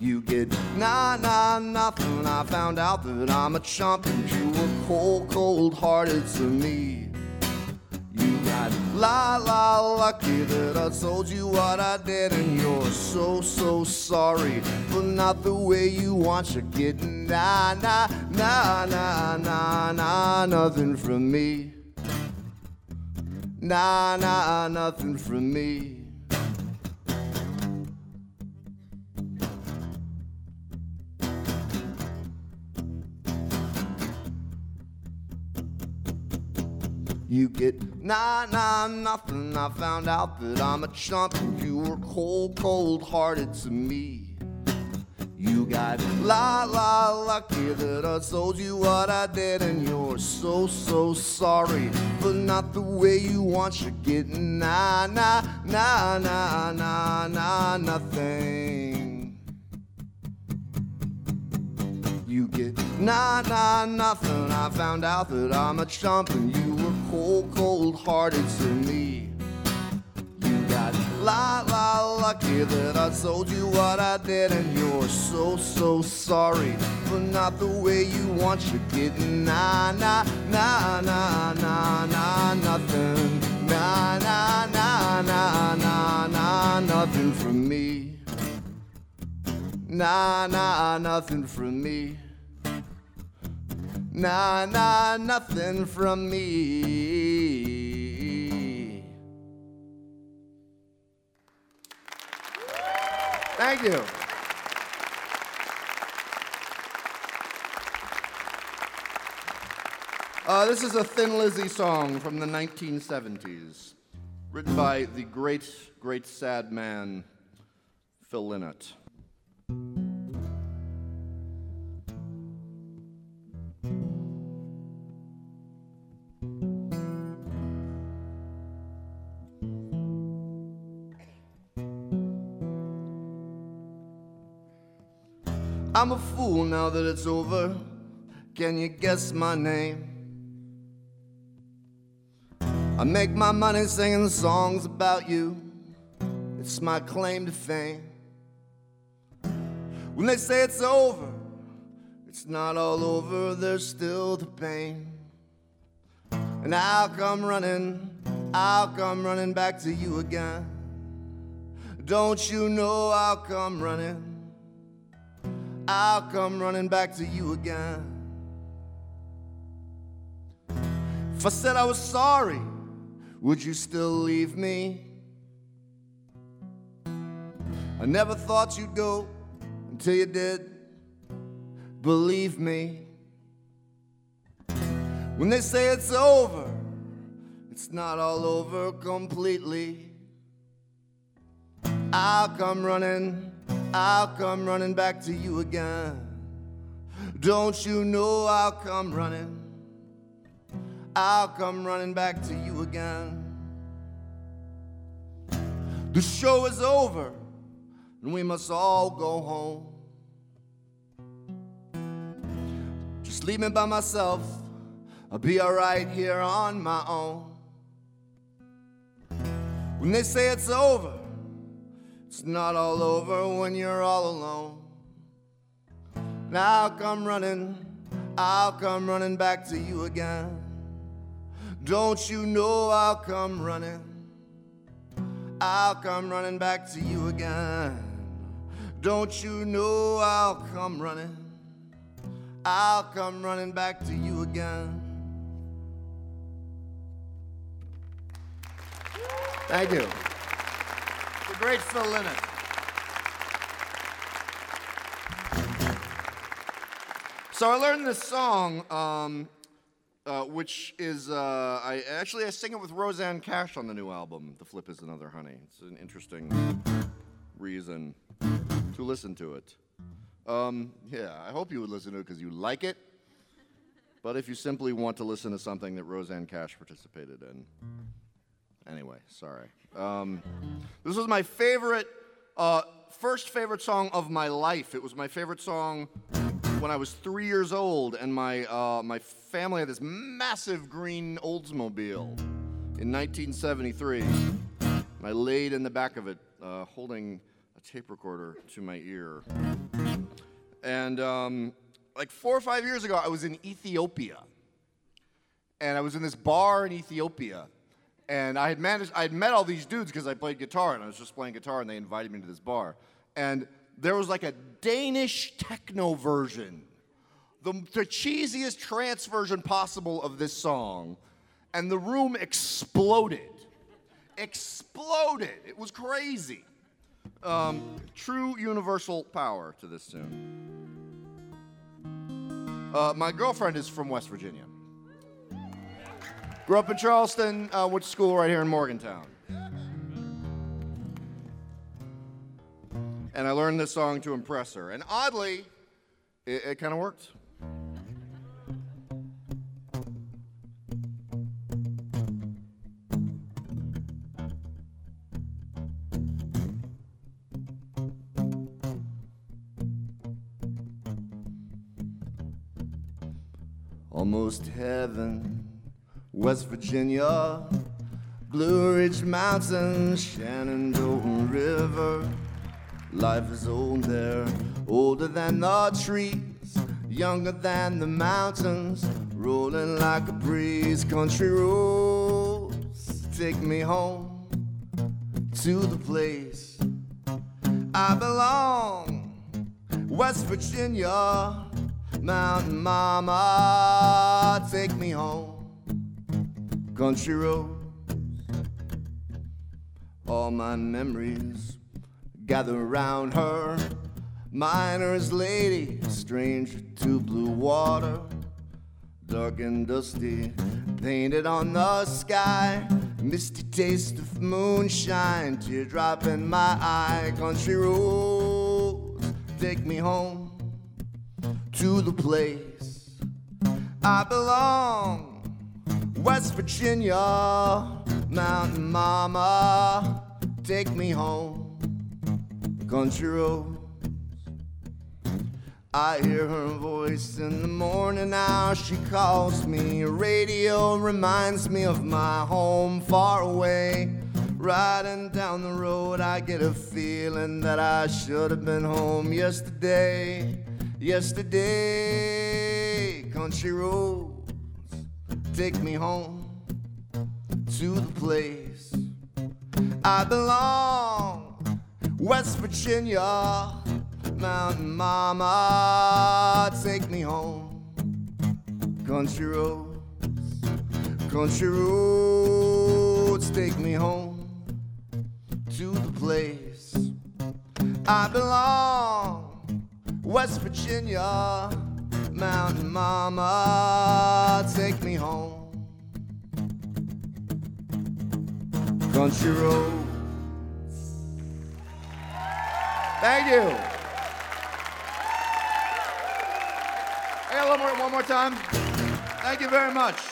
You get nah, nah, nothing. I found out that I'm a chump and you were cold, cold hearted to me. La, la, lucky that I told you what I did, and you're so, so sorry, but not the way you want. You're getting nah, nah, nah, nah, nah, nah, nothing from me. Nah, nah, nothing from me. You get nah, nah, nothing. I found out that I'm a chump you were cold, cold hearted to me. You got la, la, lucky that I told you what I did, and you're so, so sorry, but not the way you want. You're getting nah, nah, nah, nah, nah, nah, nothing. You get nah, nah, nothing. I found out that I'm a chump and you were cold, cold hearted to me. You got la, la, lucky that I told you what I did, and you're so, so sorry, but not the way you want. You're getting nah, nah, nah, nah, nah, nah, nothing. Nah, nah, nah, nah, nah, nah, nothing from me. Nah, nah, nothing from me. Nah, nah, nothing from me. Thank you. Uh, this is a Thin Lizzy song from the 1970s, written by the great, great sad man, Phil Lynott. I'm a fool now that it's over. Can you guess my name? I make my money singing songs about you. It's my claim to fame. When they say it's over, it's not all over, there's still the pain. And I'll come running, I'll come running back to you again. Don't you know I'll come running? I'll come running back to you again. If I said I was sorry, would you still leave me? I never thought you'd go until you did. Believe me. When they say it's over, it's not all over completely. I'll come running, I'll come running back to you again. Don't you know I'll come running? I'll come running back to you again. The show is over, and we must all go home. Just leave me by myself. I'll be alright here on my own. When they say it's over, it's not all over when you're all alone. Now come running, I'll come running back to you again. Don't you know I'll come running? I'll come running back to you again. Don't you know I'll come running? I'll come running back to you again. Thank you. Great Phil Lynott. So I learned this song, um, uh, which is uh, I actually I sing it with Rosanne Cash on the new album. The flip is another honey. It's an interesting reason to listen to it. Um, yeah, I hope you would listen to it because you like it. But if you simply want to listen to something that Rosanne Cash participated in, anyway, sorry. Um, this was my favorite, uh, first favorite song of my life. It was my favorite song when I was three years old, and my uh, my family had this massive green Oldsmobile in 1973. And I laid in the back of it, uh, holding a tape recorder to my ear. And um, like four or five years ago, I was in Ethiopia, and I was in this bar in Ethiopia. And I had managed, I had met all these dudes because I played guitar, and I was just playing guitar, and they invited me to this bar. And there was like a Danish techno version, the, the cheesiest trance version possible of this song, and the room exploded. Exploded. It was crazy. Um, true universal power to this tune. Uh, my girlfriend is from West Virginia. Grew up in Charleston, uh, went to school right here in Morgantown. and I learned this song to impress her. And oddly, it, it kind of worked. Almost heaven, West Virginia, Blue Ridge Mountains, Shenandoah River. Life is old there, older than the trees, younger than the mountains, rolling like a breeze. Country roads take me home to the place I belong. West Virginia, Mountain Mama, take me home. Country roads, all my memories gather around her. Miner's lady, stranger to blue water, dark and dusty, painted on the sky. Misty taste of moonshine, teardrop in my eye. Country roads take me home to the place I belong. West Virginia, Mountain Mama, take me home country roads. I hear her voice in the morning now. She calls me. Radio reminds me of my home far away. Riding down the road, I get a feeling that I should have been home yesterday. Yesterday, country roads take me home to the place I belong. West Virginia, Mountain Mama, take me home. Country roads, country roads, take me home to the place I belong. West Virginia, Mountain Mama, take me home. Country roads. Thank you. Got a little more, one more time. Thank you very much.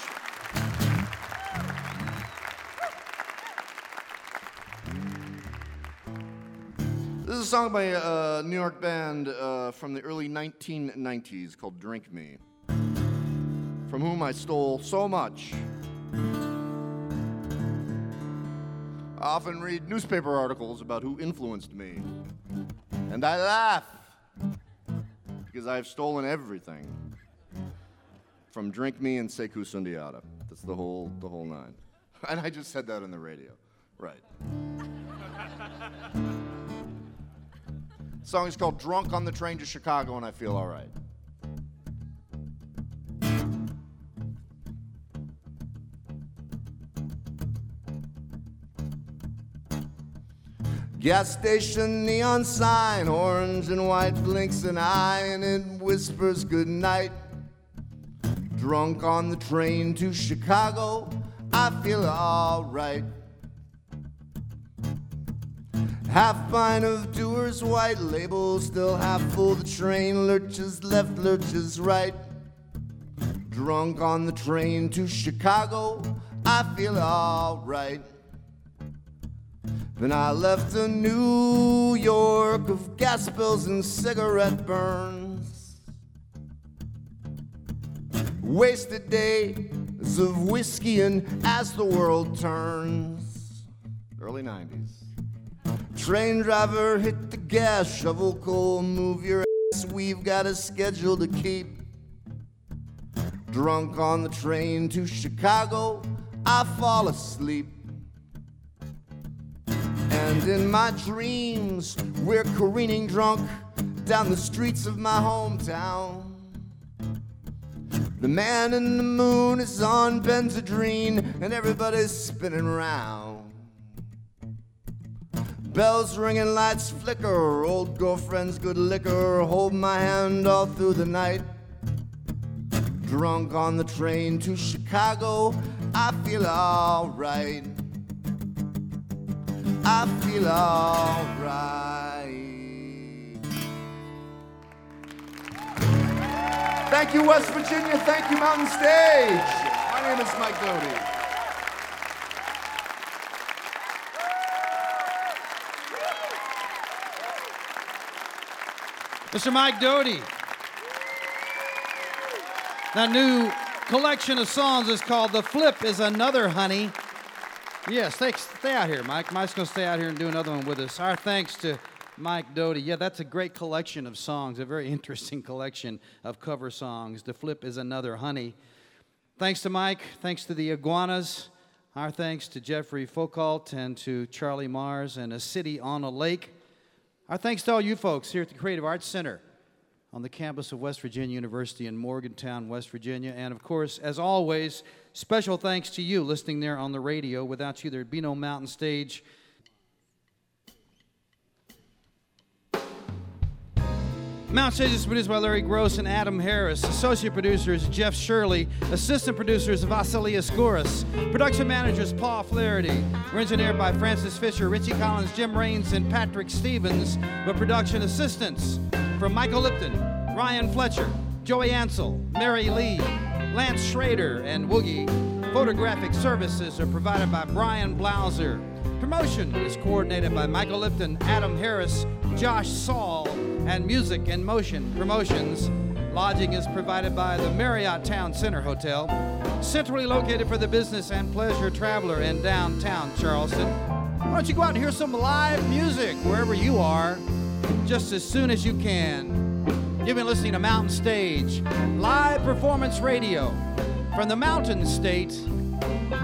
This is a song by a New York band uh, from the early 1990s called Drink Me, from whom I stole so much. I often read newspaper articles about who influenced me, and I laugh because I've stolen everything from Drink Me and Sekou Sundiata. That's the whole, the whole nine. And I just said that on the radio. Right. The song is called Drunk on the Train to Chicago, and I feel all right. Gas station neon sign, orange and white blinks an eye, and it whispers goodnight. Drunk on the train to Chicago, I feel alright. Half pint of Dewar's, white label, still half full. The train lurches left, lurches right. Drunk on the train to Chicago, I feel alright. Then I left to New York of gas bills and cigarette burns. Wasted days of whiskey and as the world turns. Early 90s. Train driver, hit the gas, shovel coal, move your ass. We've got a schedule to keep. Drunk on the train to Chicago, I fall asleep. And in my dreams, we're careening drunk down the streets of my hometown. The man in the moon is on Benzedrine, and everybody's spinning round. Bells ringing, lights flicker, old girlfriends, good liquor, hold my hand all through the night. Drunk on the train to Chicago, I feel alright. I feel alright. Thank you, West Virginia. Thank you, Mountain Stage. My name is Mike Doughty. Mr. Mike Doughty. That new collection of songs is called The Flip is Another Honey. Yes, stay, stay out here, Mike. Mike's going to stay out here and do another one with us. Our thanks to Mike Doughty. Yeah, that's a great collection of songs, a very interesting collection of cover songs. The Flip is Another Honey. Thanks to Mike. Thanks to the Iguanas. Our thanks to Jeffrey Foucault and to Charlie Mars and A City on a Lake. Our thanks to all you folks here at the Creative Arts Center on the campus of West Virginia University in Morgantown, West Virginia. And of course, as always, special thanks to you listening there on the radio. Without you, there'd be no Mountain Stage. Mount Stage is produced by Larry Groce and Adam Harris. Associate producers Jeff Shirley. Assistant producers Vasily Skouras. Production managers Paul Flaherty. We're engineered by Francis Fisher, Richie Collins, Jim Raines, and Patrick Stevens. With production assistants from Michael Lipton, Ryan Fletcher, Joey Ansel, Mary Lee, Lance Schrader, and Woogie. Photographic services are provided by Brian Blauser. Promotion is coordinated by Michael Lipton, Adam Harris, Josh Saul, and Music and Motion Promotions. Lodging is provided by the Marriott Town Center Hotel, centrally located for the business and pleasure traveler in downtown Charleston. Why don't you go out and hear some live music wherever you are, just as soon as you can? You've been listening to Mountain Stage, live performance radio from the mountain state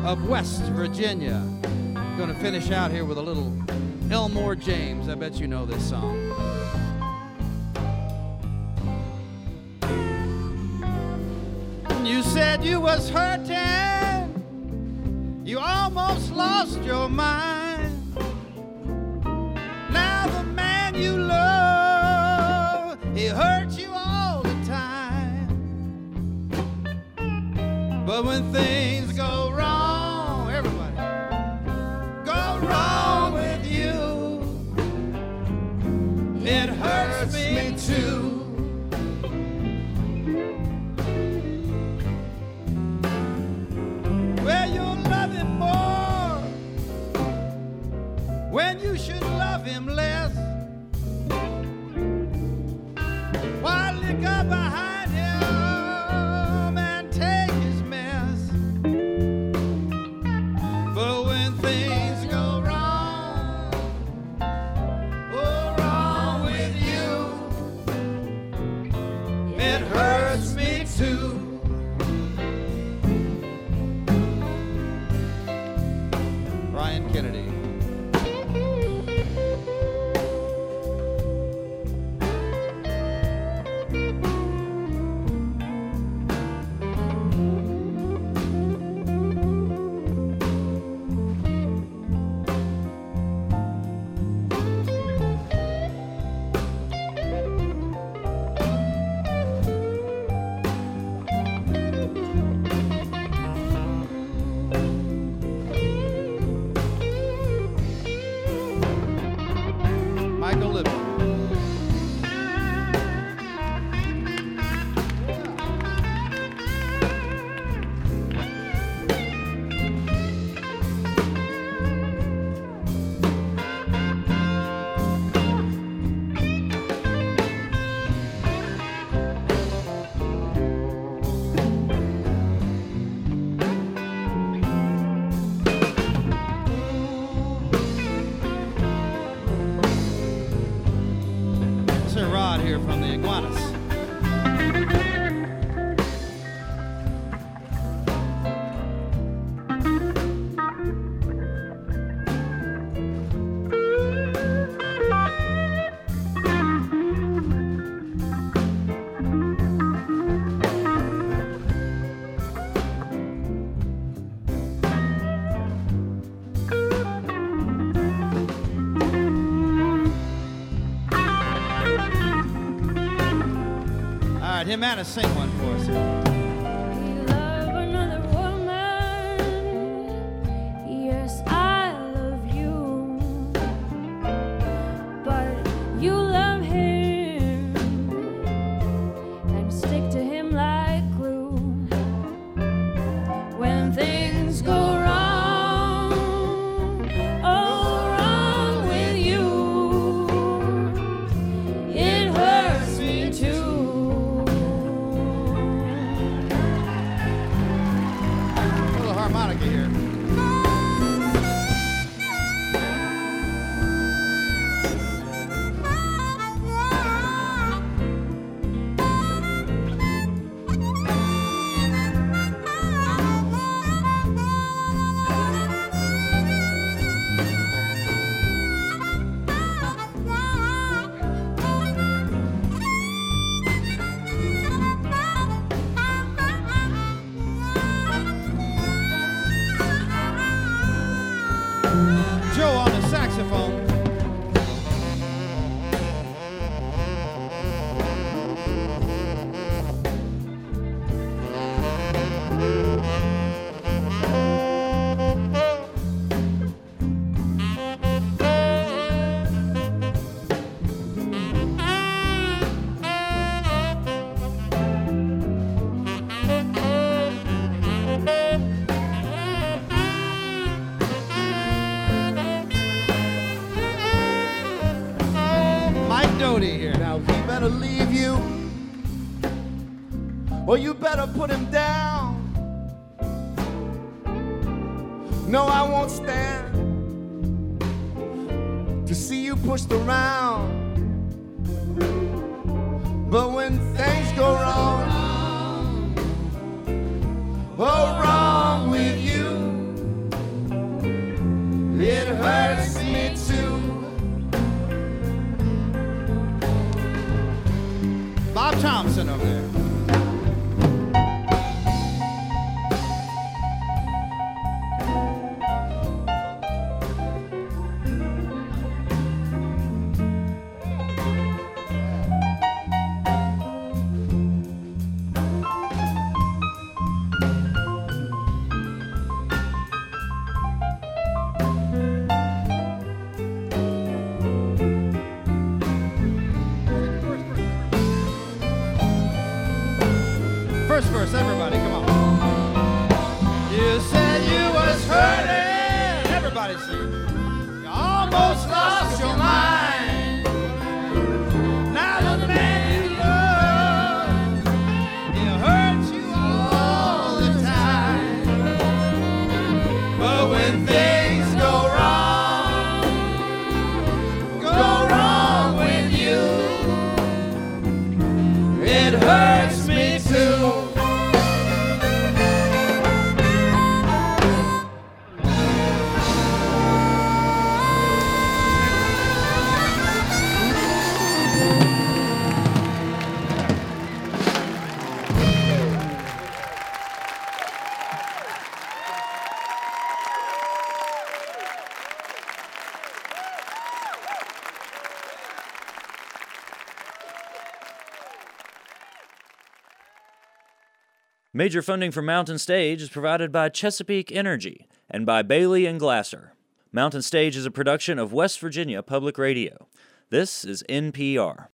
of West Virginia. Going to finish out here with a little Elmore James. I bet you know this song. You said you was hurting. You almost lost your mind. Now the man you love, he hurts you all the time. But when things go wrong, everybody go wrong with you, it hurts me too. when you should love him less? Why lick linger behind? Atlanta. Sing one. Major funding for Mountain Stage is provided by Chesapeake Energy and by Bailey and Glasser. Mountain Stage is a production of West Virginia Public Radio. This is NPR.